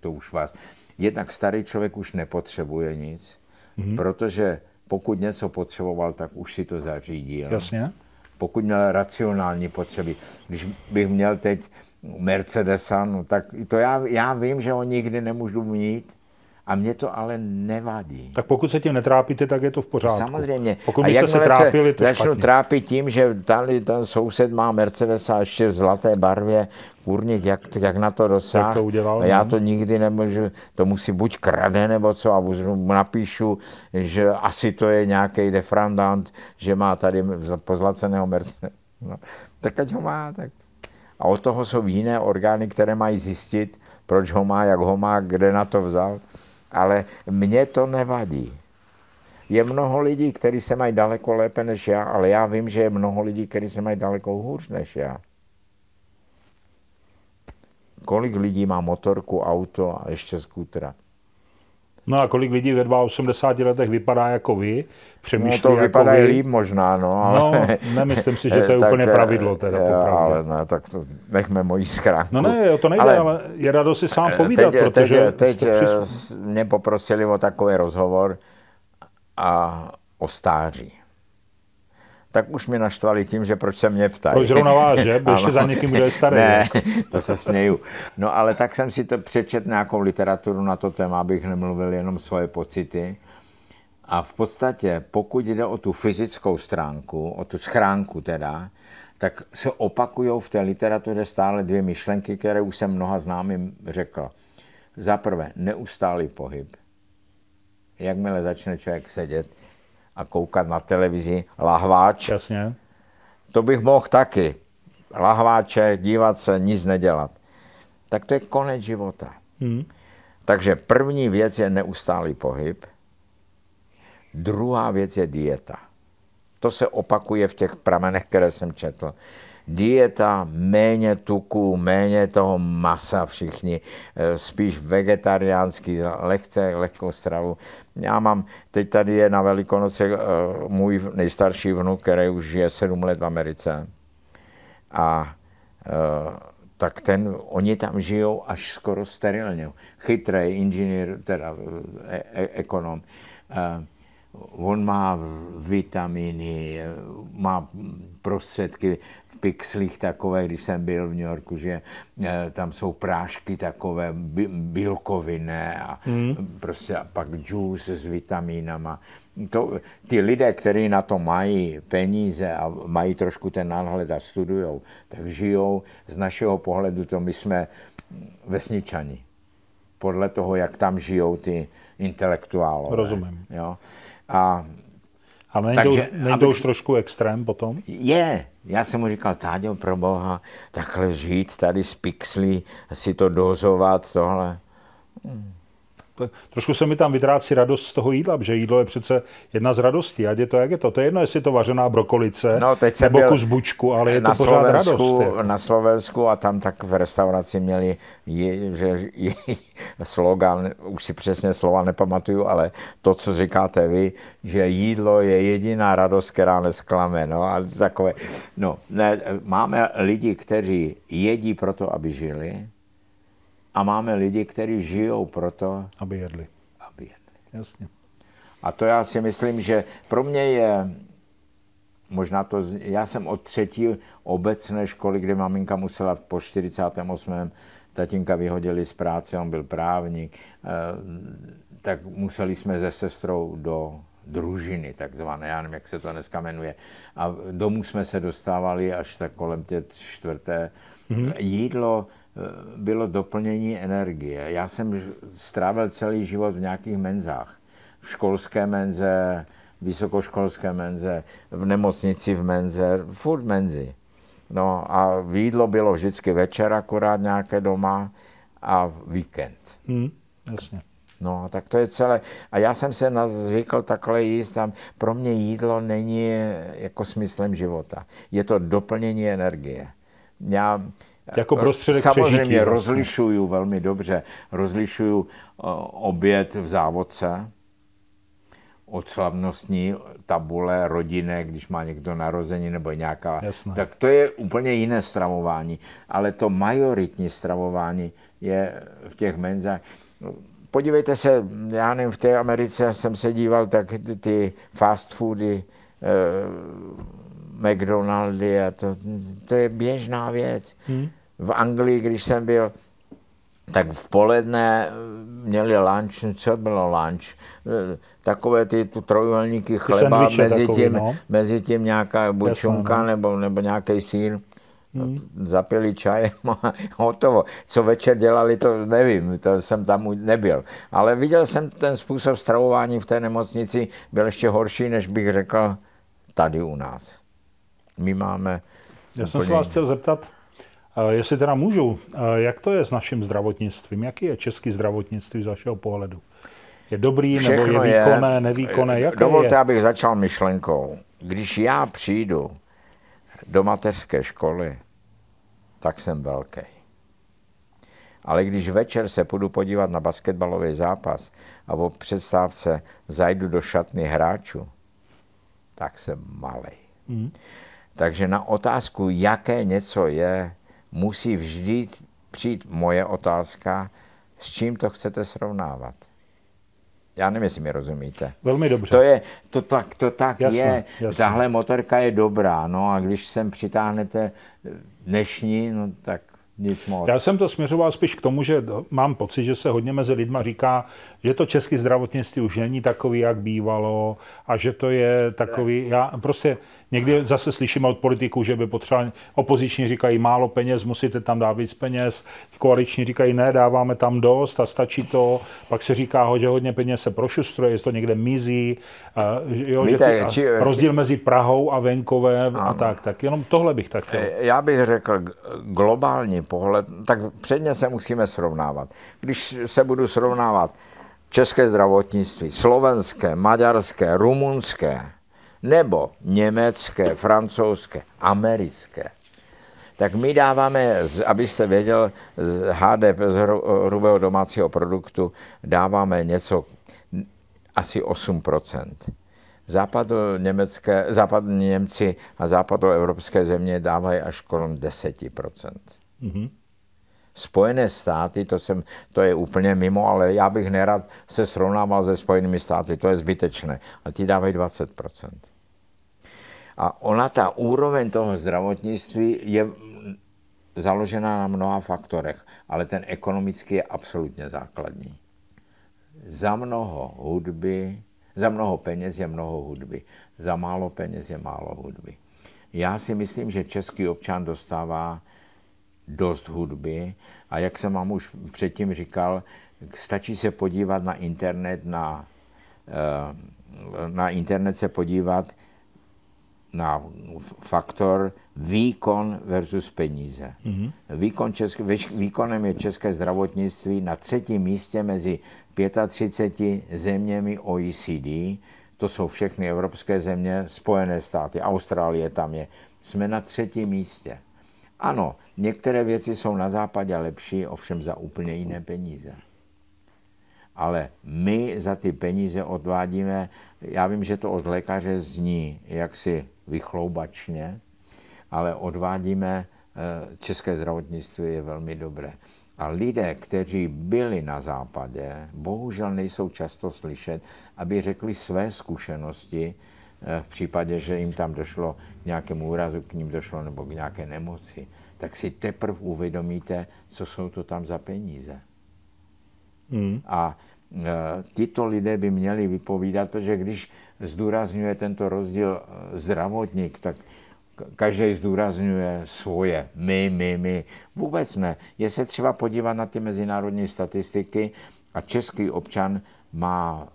to už vás... Jednak starý člověk už nepotřebuje nic, mm-hmm. protože pokud něco potřeboval, tak už si to zařídil. Jasně. Pokud měl racionální potřeby. Když bych měl teď Mercedesa, no tak to já, já vím, že ho nikdy nemůžu mít, a mě to ale nevadí. Tak pokud se tím netrápíte, tak je to v pořádku. Samozřejmě. Pokud byste se trápili, to začnu špatně. trápit tím, že tady ten soused má Mercedes a ještě v zlaté barvě, kurník, jak, jak na to dosáhl. to udělal? A já no. to nikdy nemůžu, to musí buď krade nebo co a napíšu, že asi to je nějaký defrandant, že má tady pozlaceného Mercedes. No, tak ať ho má. Tak. A od toho jsou jiné orgány, které mají zjistit, proč ho má, jak ho má, kde na to vzal ale mně to nevadí. Je mnoho lidí, kteří se mají daleko lépe než já, ale já vím, že je mnoho lidí, kteří se mají daleko hůř než já. Kolik lidí má motorku, auto a ještě skútra? No a kolik lidí ve 82 letech vypadá jako vy, přemýšlí no to jako vypadá vy. líp možná, no. Ale... No, nemyslím si, že to je (laughs) úplně pravidlo teda, jo, Ale ne, tak to nechme mojí schránku. No ne, to nejde, ale, ale je rado si sám povídat, teď, protože Teď, teď mě poprosili o takový rozhovor a o stáří tak už mě naštvali tím, že proč se mě ptají. Proč zrovna vás, že? (laughs) Ještě za někým, kdo je starý. Ne, jako. (laughs) to se směju. No ale tak jsem si to přečet nějakou literaturu na to téma, abych nemluvil jenom svoje pocity. A v podstatě, pokud jde o tu fyzickou stránku, o tu schránku teda, tak se opakují v té literatuře stále dvě myšlenky, které už jsem mnoha známým řekl. Za prvé, neustálý pohyb. Jakmile začne člověk sedět, a koukat na televizi, lahváč. Jasně. To bych mohl taky. Lahváče, dívat se, nic nedělat. Tak to je konec života. Hmm. Takže první věc je neustálý pohyb. Druhá věc je dieta. To se opakuje v těch pramenech, které jsem četl dieta, méně tuku, méně toho masa všichni, eh, spíš vegetariánský, lehce, lehkou stravu. Já mám, teď tady je na Velikonoce eh, můj nejstarší vnuk, který už žije sedm let v Americe. A eh, tak ten, oni tam žijou až skoro sterilně. Chytrý inženýr, teda e- e- ekonom. On má vitamíny, má prostředky pixlích takové, když jsem byl v New Yorku, že eh, tam jsou prášky takové bílkovinné a hmm. prostě a pak juice s vitamínama. To, ty lidé, kteří na to mají peníze a mají trošku ten náhled a studují, tak žijou z našeho pohledu, to my jsme vesničani. Podle toho, jak tam žijou ty intelektuálové. Rozumím. Jo? A ale není, Takže, to, není to už trošku extrém potom? Je. Já jsem mu říkal, Táďo, pro boha, takhle žít tady z pixlí, si to dozovat, tohle. Hmm. Trošku se mi tam vytrácí radost z toho jídla, že jídlo je přece jedna z radostí, ať je to, jak je to. To je jedno, jestli to vařená brokolice no, teď nebo kus bučku, ale je to pořád radost. Je. Na Slovensku a tam tak v restauraci měli je, že, je, (laughs) slogan, už si přesně slova nepamatuju, ale to, co říkáte vy, že jídlo je jediná radost, která nesklame. No, ale takové, no, ne, máme lidi, kteří jedí proto, aby žili, a máme lidi, kteří žijou proto, aby jedli. Aby jedli. Jasně. A to já si myslím, že pro mě je možná to, já jsem od třetí obecné školy, kde maminka musela po 48. tatínka vyhodili z práce, on byl právník, eh, tak museli jsme se sestrou do družiny takzvané, já nevím, jak se to dneska jmenuje. A domů jsme se dostávali až tak kolem té čtvrté. Mm-hmm. Jídlo bylo doplnění energie. Já jsem strávil celý život v nějakých menzách. V školské menze, vysokoškolské menze, v nemocnici v menze, furt menzi. No a jídlo bylo vždycky večer akorát nějaké doma a víkend. Hmm, jasně. No, tak to je celé. A já jsem se zvykl takhle jíst a pro mě jídlo není jako smyslem života. Je to doplnění energie. Já jako prostředek samozřejmě přežití, vlastně. rozlišuju velmi dobře. Rozlišuju uh, oběd v závodce, od slavnostní tabule rodinné, když má někdo narození nebo nějaká, Jasné. tak to je úplně jiné stravování. Ale to majoritní stravování je v těch menzách. Podívejte se, já nevím, v té Americe jsem se díval, tak ty fast foody, eh, McDonaldy a to, to je běžná věc. Hmm. V Anglii, když jsem byl, tak v poledne měli lunch, co bylo lunch? Takové ty tu trojuhelníky chleba, mezi, takový, tím, no. mezi tím nějaká bučunka no. nebo, nebo nějaký sír. Hmm. Zapili čajem a (laughs) hotovo. Co večer dělali, to nevím, to jsem tam nebyl. Ale viděl jsem ten způsob stravování v té nemocnici, byl ještě horší, než bych řekl tady u nás. My máme... Já jsem se vás chtěl zeptat, jestli teda můžu, jak to je s naším zdravotnictvím? Jaký je český zdravotnictví z vašeho pohledu? Je dobrý, Všechno nebo je výkonné, je, nevýkonné? Jaké Dovolte, je? abych začal myšlenkou. Když já přijdu do mateřské školy, tak jsem velký. Ale když večer se půjdu podívat na basketbalový zápas a po přestávce zajdu do šatny hráčů, tak jsem malý. Hmm. Takže na otázku, jaké něco je, musí vždy přijít moje otázka, s čím to chcete srovnávat. Já nevím, jestli mi rozumíte. Velmi dobře. To, je, to tak, to tak jasně, je. Jasně. Tahle motorka je dobrá, no a když sem přitáhnete dnešní, no tak nic moc. Já jsem to směřoval spíš k tomu, že mám pocit, že se hodně mezi lidma říká, že to české zdravotnictví už není takový, jak bývalo a že to je takový, já prostě někdy zase slyším od politiků, že by potřeba, opoziční říkají málo peněz, musíte tam dát víc peněz, koaliční říkají ne, dáváme tam dost a stačí to, pak se říká, že hodně peněz se prošustruje, jestli to někde mizí, jo, Víte, že ty, či, rozdíl mezi Prahou a venkovem ano. a tak, tak jenom tohle bych tak chtěl. Já bych řekl globální pohled, tak předně se musíme srovnávat. Když se budu srovnávat české zdravotnictví, slovenské, maďarské, rumunské, nebo německé, francouzské, americké, tak my dáváme, abyste věděl, z HDP, z hrubého domácího produktu, dáváme něco asi 8% Západo německé, západní Němci a západoevropské země dávají až kolem 10 mm-hmm. Spojené státy, to, jsem, to je úplně mimo, ale já bych nerad se srovnával se Spojenými státy, to je zbytečné. A ti dávají 20% A ona, ta úroveň toho zdravotnictví je založena na mnoha faktorech, ale ten ekonomický je absolutně základní. Za mnoho hudby, za mnoho peněz je mnoho hudby, za málo peněz je málo hudby. Já si myslím, že český občan dostává dost hudby a jak jsem vám už předtím říkal, stačí se podívat na internet, na, eh, na internet se podívat na faktor výkon versus peníze. Mm-hmm. Výkon česk, výkonem je české zdravotnictví na třetím místě mezi 35 zeměmi OECD, to jsou všechny evropské země, Spojené státy, Austrálie tam je. Jsme na třetím místě. Ano, některé věci jsou na západě lepší, ovšem za úplně jiné peníze. Ale my za ty peníze odvádíme, já vím, že to od lékaře zní jaksi vychloubačně, ale odvádíme, eh, české zdravotnictví je velmi dobré. A lidé, kteří byli na západě, bohužel nejsou často slyšet, aby řekli své zkušenosti v případě, že jim tam došlo k nějakému úrazu, k ním došlo nebo k nějaké nemoci, tak si teprve uvědomíte, co jsou to tam za peníze. Hmm. A e, tyto lidé by měli vypovídat, protože když zdůrazňuje tento rozdíl zdravotník, tak každý zdůrazňuje svoje, my, my, my. Vůbec ne. Je se třeba podívat na ty mezinárodní statistiky a český občan má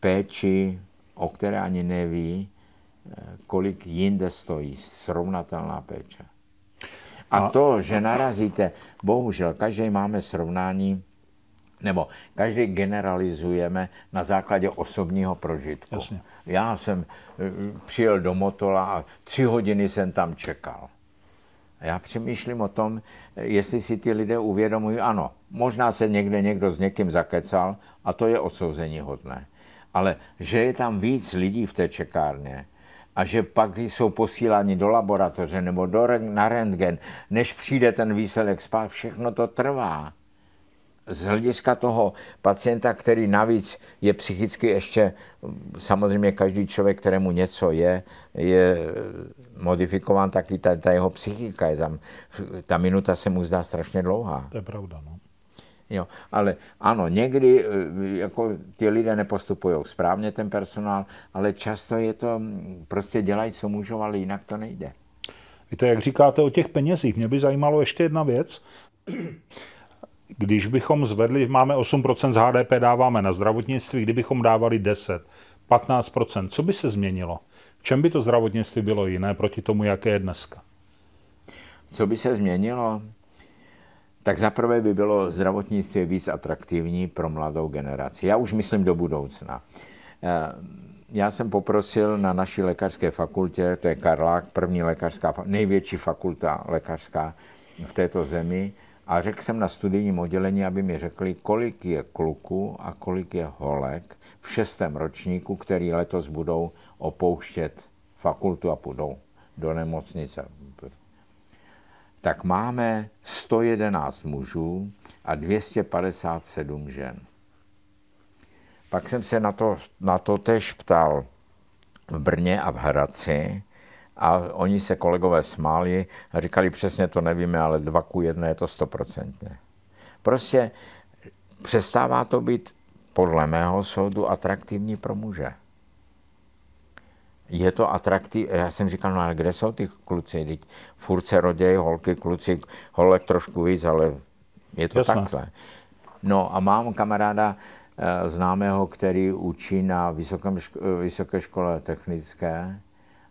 péči, o které ani neví, eh, kolik jinde stojí srovnatelná péče. A to, že narazíte, bohužel, každý máme srovnání, nebo každý generalizujeme na základě osobního prožitku. Jasně. Já jsem eh, přijel do Motola a tři hodiny jsem tam čekal. A já přemýšlím o tom, jestli si ty lidé uvědomují, ano, možná se někde někdo s někým zakecal a to je odsouzení hodné. Ale že je tam víc lidí v té čekárně, a že pak jsou posíláni do laboratoře nebo do, na rentgen, než přijde ten výsledek spát, všechno to trvá. Z hlediska toho pacienta, který navíc je psychicky ještě, samozřejmě každý člověk, kterému něco je, je modifikován taky ta, ta jeho psychika. Je tam, ta minuta se mu zdá strašně dlouhá. To je pravda, no. Jo, ale ano, někdy eh, jako ty lidé nepostupují správně, ten personál, ale často je to, mm, prostě dělají, co můžou, ale jinak to nejde. Víte, jak říkáte o těch penězích, mě by zajímalo ještě jedna věc. (clears throat) Když bychom zvedli, máme 8% z HDP, dáváme na zdravotnictví, kdybychom dávali 10, 15%, co by se změnilo? V čem by to zdravotnictví bylo jiné proti tomu, jaké je dneska? Co by se změnilo? Tak zaprvé by bylo zdravotnictví víc atraktivní pro mladou generaci. Já už myslím do budoucna. Eh, já jsem poprosil na naší lékařské fakultě, to je Karlák, první lékařská, největší fakulta lékařská v této zemi, a řekl jsem na studijním oddělení, aby mi řekli, kolik je kluků a kolik je holek v šestém ročníku, který letos budou opouštět fakultu a půjdou do nemocnice tak máme 111 mužů a 257 žen. Pak jsem se na to, na to tež ptal v Brně a v Hradci a oni se kolegové smáli a říkali, přesně to nevíme, ale dva ku jedné je to stoprocentně. Prostě přestává to být podle mého soudu atraktivní pro muže je to atraktivní. Já jsem říkal, no ale kde jsou ty kluci? Teď furt se rodějí holky, kluci, holek trošku víc, ale je to Jasne. takhle. No a mám kamaráda eh, známého, který učí na vysokém ško- vysoké škole technické,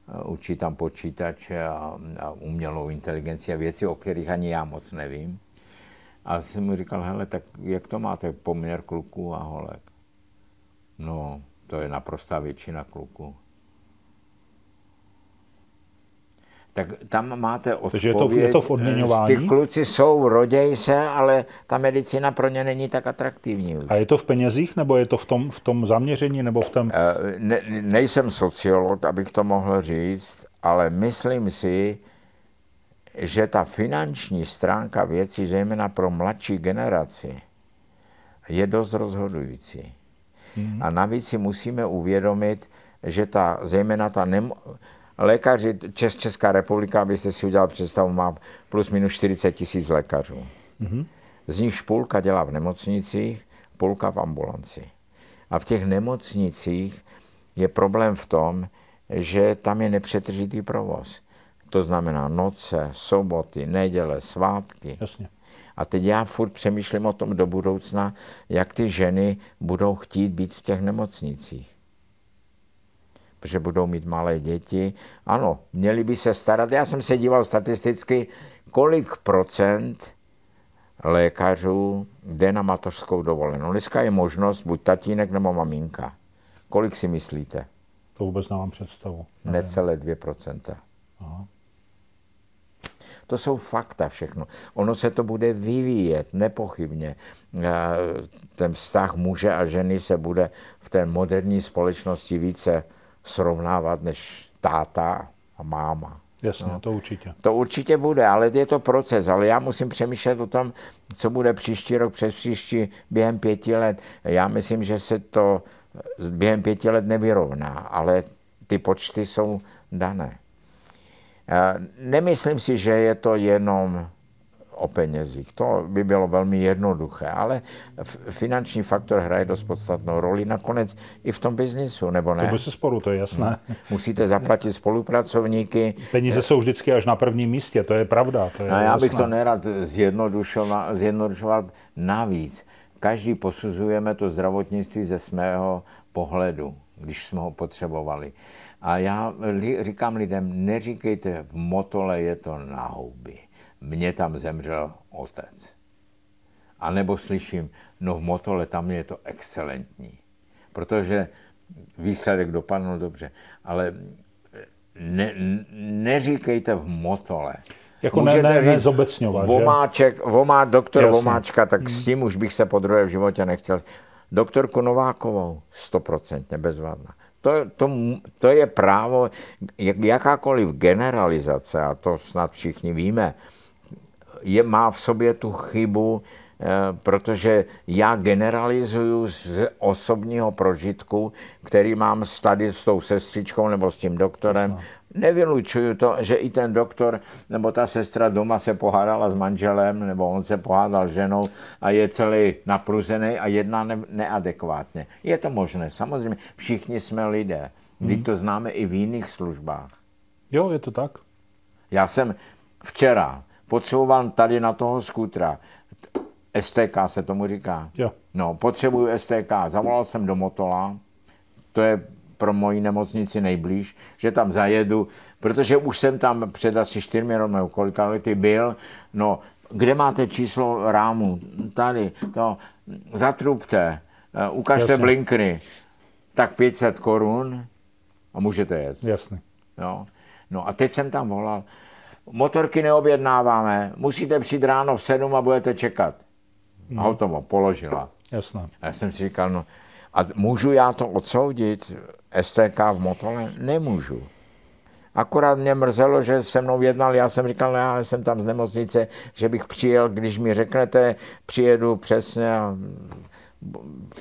eh, učí tam počítače a, a umělou inteligenci a věci, o kterých ani já moc nevím. A jsem mu říkal, hele, tak jak to máte poměr kluků a holek? No, to je naprostá většina kluků. Tak tam máte odpověď. Takže je to, je to v odměňování? Ty kluci jsou, roděj se, ale ta medicína pro ně není tak atraktivní už. A je to v penězích, nebo je to v tom, v tom zaměření, nebo v tom... Eh, ne, nejsem sociolog, abych to mohl říct, ale myslím si, že ta finanční stránka věcí, zejména pro mladší generaci, je dost rozhodující. Hmm. A navíc si musíme uvědomit, že ta, zejména ta nemo, lékaři, Čes, Česká republika, abyste si udělal představu, má plus minus 40 tisíc lékařů. Mm-hmm. Z nich půlka dělá v nemocnicích, půlka v ambulanci. A v těch nemocnicích je problém v tom, že tam je nepřetržitý provoz. To znamená noce, soboty, neděle, svátky. Jasně. A teď já furt přemýšlím o tom do budoucna, jak ty ženy budou chtít být v těch nemocnicích protože budou mít malé děti. Ano, měli by se starat. Já jsem se díval statisticky, kolik procent lékařů jde na mateřskou dovolenou. Dneska je možnost buď tatínek nebo maminka. Kolik si myslíte? To vůbec nemám představu. Necelé 2%. Aha. To jsou fakta všechno. Ono se to bude vyvíjet, nepochybně. Ten vztah muže a ženy se bude v té moderní společnosti více srovnávat než táta a máma. Jasně, no. to určitě. To určitě bude, ale je to proces. Ale já musím přemýšlet o tom, co bude příští rok, přes příští, během pěti let. Já myslím, že se to během pěti let nevyrovná, ale ty počty jsou dané. Nemyslím si, že je to jenom o penězích. To by bylo velmi jednoduché, ale finanční faktor hraje dost podstatnou roli nakonec i v tom biznisu, nebo ne? To by se sporu, to je jasné. No. Musíte zaplatit spolupracovníky. Peníze jsou vždycky až na prvním místě, to je pravda. To je no, já bych to nerad zjednodušoval, zjednodušoval navíc. Každý posuzujeme to zdravotnictví ze svého pohledu, když jsme ho potřebovali. A já říkám lidem, neříkejte, v Motole je to na houby. Mně tam zemřel otec. A nebo slyším, no v Motole tam je to excelentní. Protože výsledek dopadl dobře. Ale ne, neříkejte v Motole. Jako ne, ne, ne zobecňovat, Vomáček, vomá, doktor Jasně. Vomáčka, tak hmm. s tím už bych se po druhé v životě nechtěl. Doktorku Novákovou, stoprocentně bezvadná to, to, to je právo, jakákoliv generalizace, a to snad všichni víme, je, má v sobě tu chybu, eh, protože já generalizuju z osobního prožitku, který mám tady s tou sestřičkou nebo s tím doktorem, nevylučuju to, že i ten doktor nebo ta sestra doma se pohádala s manželem, nebo on se pohádal s ženou a je celý napruzený a jedná ne- neadekvátně. Je to možné, samozřejmě. Všichni jsme lidé. Hmm. to známe i v jiných službách. Jo, je to tak. Já jsem včera potřeboval tady na toho skutra, STK se tomu říká. Jo. No, potřebuju STK. Zavolal jsem do Motola, to je pro moji nemocnici nejblíž, že tam zajedu, protože už jsem tam před asi čtyřmi nebo kolika lety byl, no, kde máte číslo rámu? Tady, to, zatrubte, eh, ukažte Jasně. blinkry, tak 500 korun a můžete jet. Jasně. No. no a teď jsem tam volal, motorky neobjednáváme, musíte přijít ráno v 7 a budete čekat. No. A hotovo, položila. Jasné. A já jsem si říkal, no, a můžu já to odsoudit? STK v Motole? Nemůžu. Akorát mě mrzelo, že se mnou jednal, já jsem říkal, ne, ale jsem tam z nemocnice, že bych přijel, když mi řeknete, přijedu přesně a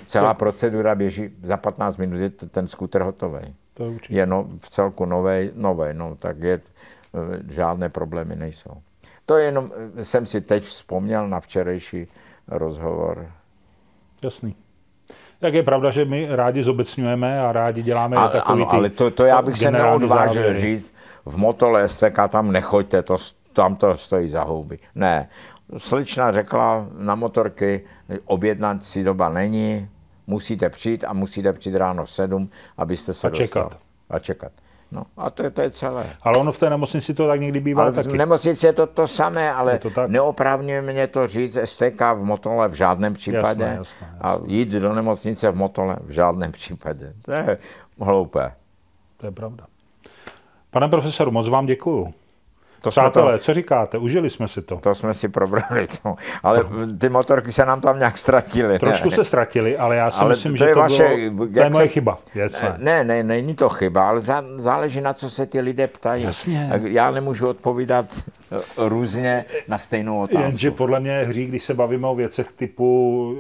celá procedura běží, za 15 minut je ten skuter hotový. To je no, v celku nový, nový, no, tak je, žádné problémy nejsou. To jenom jsem si teď vzpomněl na včerejší rozhovor. Jasný. Tak je pravda, že my rádi zobecňujeme a rádi děláme a, takový ano, ty ale to, to já bych se neodvážil závěry. říct, v Motole STK tam nechoďte, to, tam to stojí za houby. Ne, Slična řekla na motorky, objednat si doba není, musíte přijít a musíte přijít ráno v sedm, abyste se a čekat. Dostal. A čekat. No a to je, to je celé. Ale ono v té nemocnici to tak někdy bývá ale taky. V nemocnici je to to samé, ale to neoprávňuje mě to říct STK v Motole v žádném případě. Jasné, jasné, jasné. A jít do nemocnice v Motole v žádném případě. To je hloupé. To je pravda. Pane profesoru, moc vám děkuju. To Přátelé, to, co říkáte? Užili jsme si to. To jsme si probrali. To. Ale ty motorky se nám tam nějak ztratily. Trošku ne? se ztratily, ale já si ale myslím, to že to, vaše, bylo, to je moje se, chyba. Jasné. Ne, ne, není to chyba, ale záleží na co se ty lidé ptají. Jasně. Já nemůžu odpovídat různě na stejnou otázku. Jenže podle mě hří, když se bavíme o věcech typu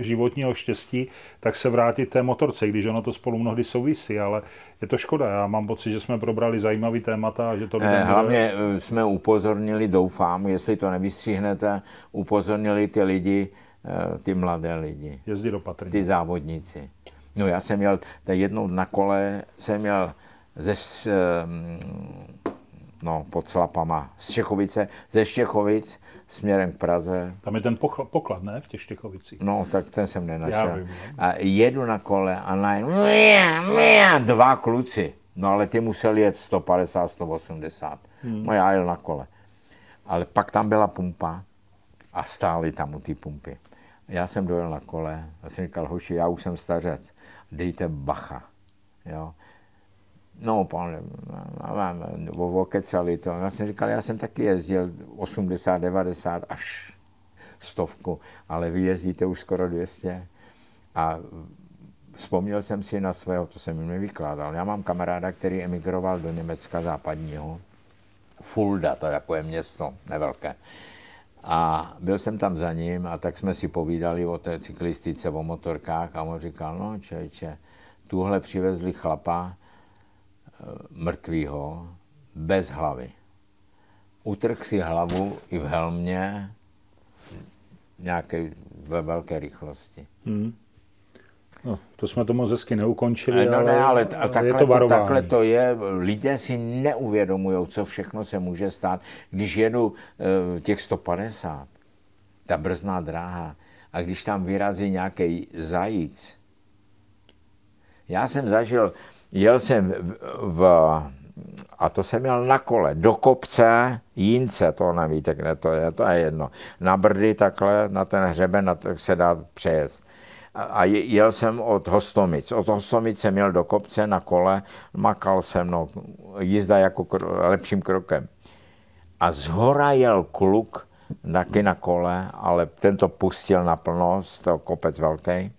e, životního štěstí, tak se vrátit té motorce, když ono to spolu mnohdy souvisí, ale je to škoda. Já mám pocit, že jsme probrali zajímavý témata a že to lidem Hlavně bude... jsme upozornili, doufám, jestli to nevystříhnete, upozornili ty lidi, ty mladé lidi. Jezdí opatrně. Ty závodníci. No já jsem měl, jednou na kole jsem měl ze, no, pod Slapama, z Čechovice, ze Štěchovic směrem k Praze. Tam je ten poklad, ne, v těch Štěchovicích? No, tak ten jsem nenašel. Já vím, no. A jedu na kole a na dva kluci. No ale ty museli jet 150, 180. Hmm. No já jel na kole. Ale pak tam byla pumpa a stáli tam u té pumpy. Já jsem dojel na kole a jsem říkal, hoši, já už jsem stařec, dejte bacha. Jo No, pane, okecali to. Já jsem říkal, já jsem taky jezdil 80, 90 až stovku, ale vy jezdíte už skoro 200. A vzpomněl jsem si na svého, to jsem jim nevykládal. Já mám kamaráda, který emigroval do Německa západního. Fulda, to je jako je město, nevelké. A byl jsem tam za ním a tak jsme si povídali o té cyklistice, o motorkách a on říkal, no čeče, tuhle přivezli chlapa, mrtvýho bez hlavy. utrh si hlavu i v helmě nějaké ve velké rychlosti. Hmm. No, to jsme to moc hezky neukončili, no, ale, ne, ale, ale takhle, je to varování. takhle to je. Lidé si neuvědomují, co všechno se může stát. Když jedu uh, těch 150, ta brzná dráha, a když tam vyrazí nějaký zajíc. Já jsem zažil, jel jsem v, a to jsem měl na kole, do kopce Jínce, to nevíte, kde to je, to je jedno. Na Brdy takhle, na ten hřeben, na to se dá přejezd. A jel jsem od Hostomic. Od Hostomic jsem měl do kopce na kole, makal jsem, no, jízda jako kro, lepším krokem. A z hora jel kluk, taky na kole, ale ten to pustil naplno, toho kopec velký.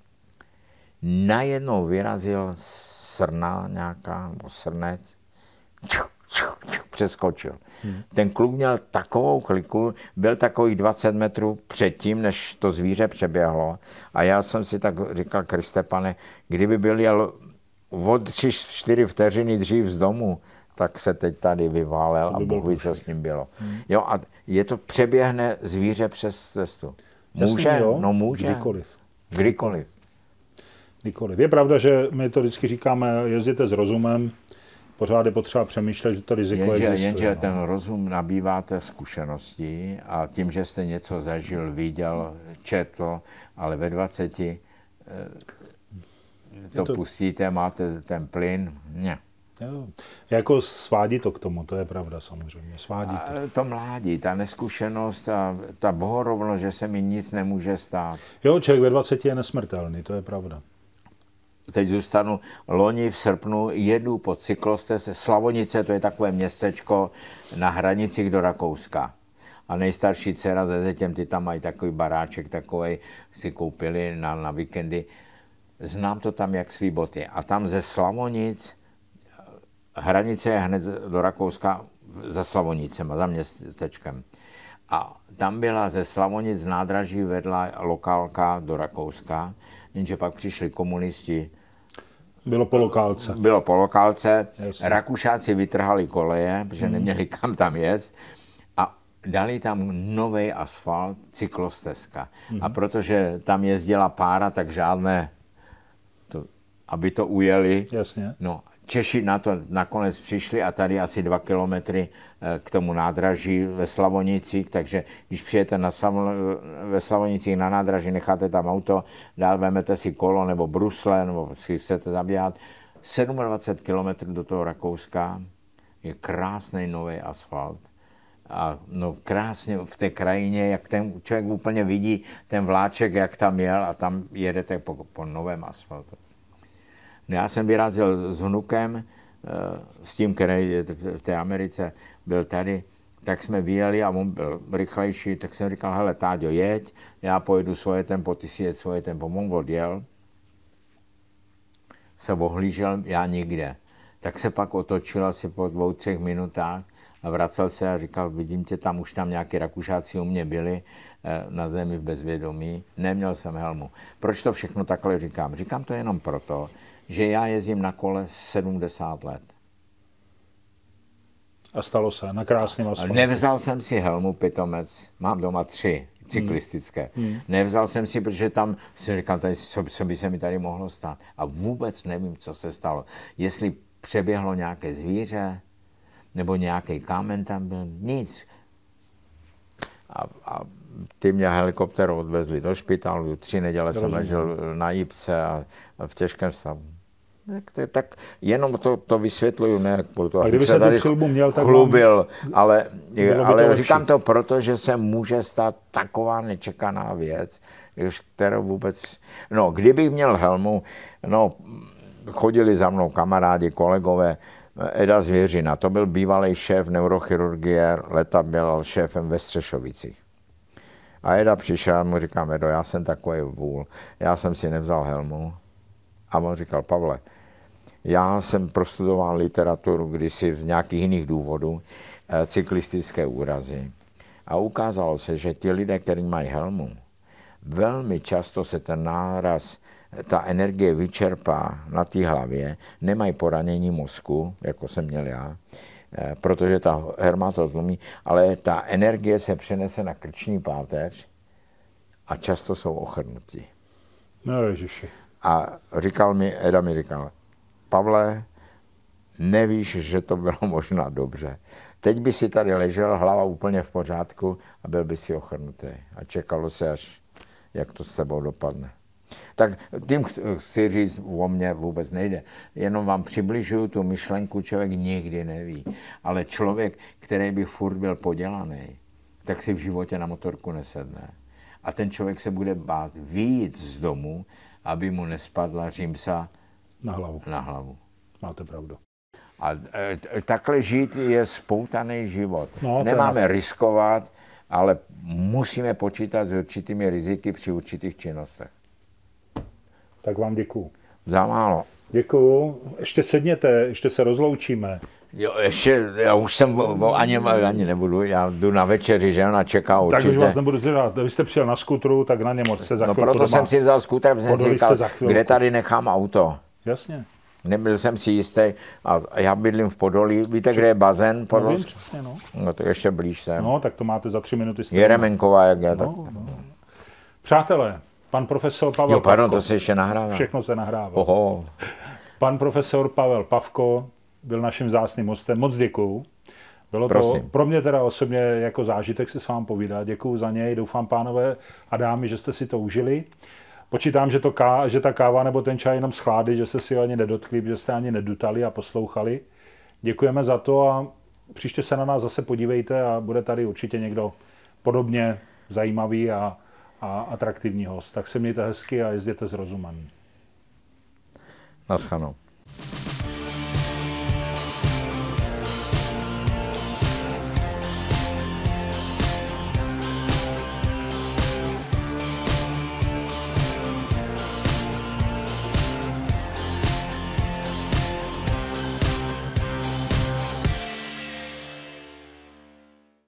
Najednou vyrazil srna nějaká, nebo srnec, přeskočil. Hmm. Ten kluk měl takovou kliku, byl takových 20 metrů předtím, než to zvíře přeběhlo. A já jsem si tak říkal, Kriste pane, kdyby byl jel od 3-4 vteřiny dřív z domu, tak se teď tady vyválel by a Bůh ví, co s ním bylo. Hmm. Jo, a je to přeběhne zvíře přes cestu. Může? Jasně, jo. No může. Kdykoliv. Kdykoliv. Kdykoliv. Je pravda, že my to vždycky říkáme, jezděte s rozumem, pořád je potřeba přemýšlet, že to riziko jenže, existuje. Jenže no. ten rozum nabýváte zkušeností a tím, že jste něco zažil, viděl, četl, ale ve 20 eh, to, to pustíte, máte ten plyn, ne. Jo. Jako svádí to k tomu, to je pravda samozřejmě, svádí to. to mládí, ta neskušenost, ta, ta bohorovnost, že se mi nic nemůže stát. Jo, člověk ve 20 je nesmrtelný, to je pravda teď zůstanu, loni v srpnu jedu po cyklostese Slavonice, to je takové městečko na hranicích do Rakouska. A nejstarší dcera ze zetěm, ty tam mají takový baráček, takový si koupili na, na víkendy. Znám to tam jak svý boty. A tam ze Slavonic, hranice je hned do Rakouska za Slavonicem, za městečkem. A tam byla ze Slavonic nádraží vedla lokálka do Rakouska, jenže pak přišli komunisti. Bylo po lokálce. Bylo po lokálce. Jasně. Rakušáci vytrhali koleje, protože hmm. neměli kam tam jet. A dali tam nový asfalt, cyklostezka. Hmm. A protože tam jezdila pára, tak žádné, to, aby to ujeli. Jasně. No, Češi na to nakonec přišli a tady asi dva kilometry eh, k tomu nádraží ve Slavonicích, takže když přijete na Slavo, ve Slavonicích na nádraží, necháte tam auto, dál vemete si kolo nebo brusle, nebo si chcete zabíhat, 27 kilometrů do toho Rakouska je krásný nový asfalt. A no krásně v té krajině, jak ten člověk úplně vidí ten vláček, jak tam jel a tam jedete po, po novém asfaltu. No já jsem vyrazil s vnukem, eh, s tím, který v té Americe byl tady, tak jsme vyjeli a on byl rychlejší, tak jsem říkal, hele, Táďo, jeď, já pojedu svoje tempo, ty si jeď svoje tempo. On odjel, se ohlížel, já nikde. Tak se pak otočil asi po dvou, třech minutách a vracel se a říkal, vidím tě tam, už tam nějaký rakušáci u mě byli eh, na zemi v bezvědomí, neměl jsem helmu. Proč to všechno takhle říkám? Říkám to jenom proto, že já jezdím na kole 70 let. A stalo se, na krásném asfaltu. Nevzal jsem si helmu pitomec, mám doma tři cyklistické. Hmm. Hmm. Nevzal jsem si, protože tam si říkal, tady, co, co by se mi tady mohlo stát. A vůbec nevím, co se stalo. Jestli přeběhlo nějaké zvíře, nebo nějaký kámen tam byl, nic. A, a ty mě helikopterou odvezli do špitálu, tři neděle jsem ležel na jípce a, a v těžkém stavu. Tak, tak jenom to, to vysvětluju, ne proto, a kdyby se tady měl, tak chlubil, mám... ale, ale to říkám to proto, že se může stát taková nečekaná věc, kterou vůbec... No, kdybych měl helmu, no, chodili za mnou kamarádi, kolegové, Eda Zvěřina, to byl bývalý šéf neurochirurgie, leta byl šéfem ve Střešovicích. A Eda přišel a mu říkám, Edo, já jsem takový vůl, já jsem si nevzal helmu. A on říkal, Pavle, já jsem prostudoval literaturu kdysi v nějakých jiných důvodů, eh, cyklistické úrazy. A ukázalo se, že ti lidé, kteří mají helmu, velmi často se ten náraz, ta energie vyčerpá na té hlavě, nemají poranění mozku, jako jsem měl já, eh, protože ta herma to tlumí, ale ta energie se přenese na krční páteř a často jsou ochrnutí. No ježiši. A říkal mi, Eda mi říkal, Pavle, nevíš, že to bylo (laughs) možná dobře. Teď by si tady ležel, hlava úplně v pořádku a byl by si ochrnutý. A čekalo se, až jak to s tebou dopadne. Tak tím chci říct, o mě vůbec nejde. Jenom vám přibližuju tu myšlenku, člověk nikdy neví. Ale člověk, který by furt byl podělaný, tak si v životě na motorku nesedne. A ten člověk se bude bát výjít z domu, aby mu nespadla římsa na hlavu. Na hlavu. Máte pravdu. A e, takhle žít je spoutaný život. No, Nemáme je... riskovat, ale musíme počítat s určitými riziky při určitých činnostech. Tak vám děkuju. Za málo. Děkuju. Ještě sedněte, ještě se rozloučíme. Jo, ještě, já už jsem, ani, ani nebudu, já jdu na večeři, že ona čeká určitě. Tak už vás nebudu zdržovat. Vy jste přijel na skutru, tak na něm se za No proto doma. jsem si vzal skuter, jsem si říkal, kde tady nechám auto. Jasně. Nebyl jsem si jistý, a já bydlím v Podolí, víte, kde je bazén? Podolsk? No, vím, přesně, no. No to ještě blíž jsem. No, tak to máte za tři minuty. Je Remenková, jak je. No, tak... no. Přátelé, pan profesor Pavel Jo, pardon, Pavko, to se ještě nahrává. Všechno se nahrává. Oho. (laughs) Pan profesor Pavel Pavko byl naším zásným hostem. Moc děkuju. Bylo Prosím. to pro mě teda osobně jako zážitek si s vámi povídat. Děkuju za něj. Doufám, pánové a dámy, že jste si to užili. Počítám, že, to ká, že ta káva nebo ten čaj jenom schládí, že jste si ani nedotkli, že jste ani nedutali a poslouchali. Děkujeme za to a příště se na nás zase podívejte a bude tady určitě někdo podobně zajímavý a, a atraktivní host. Tak se mějte hezky a jezděte s rozumem. Naschledanou.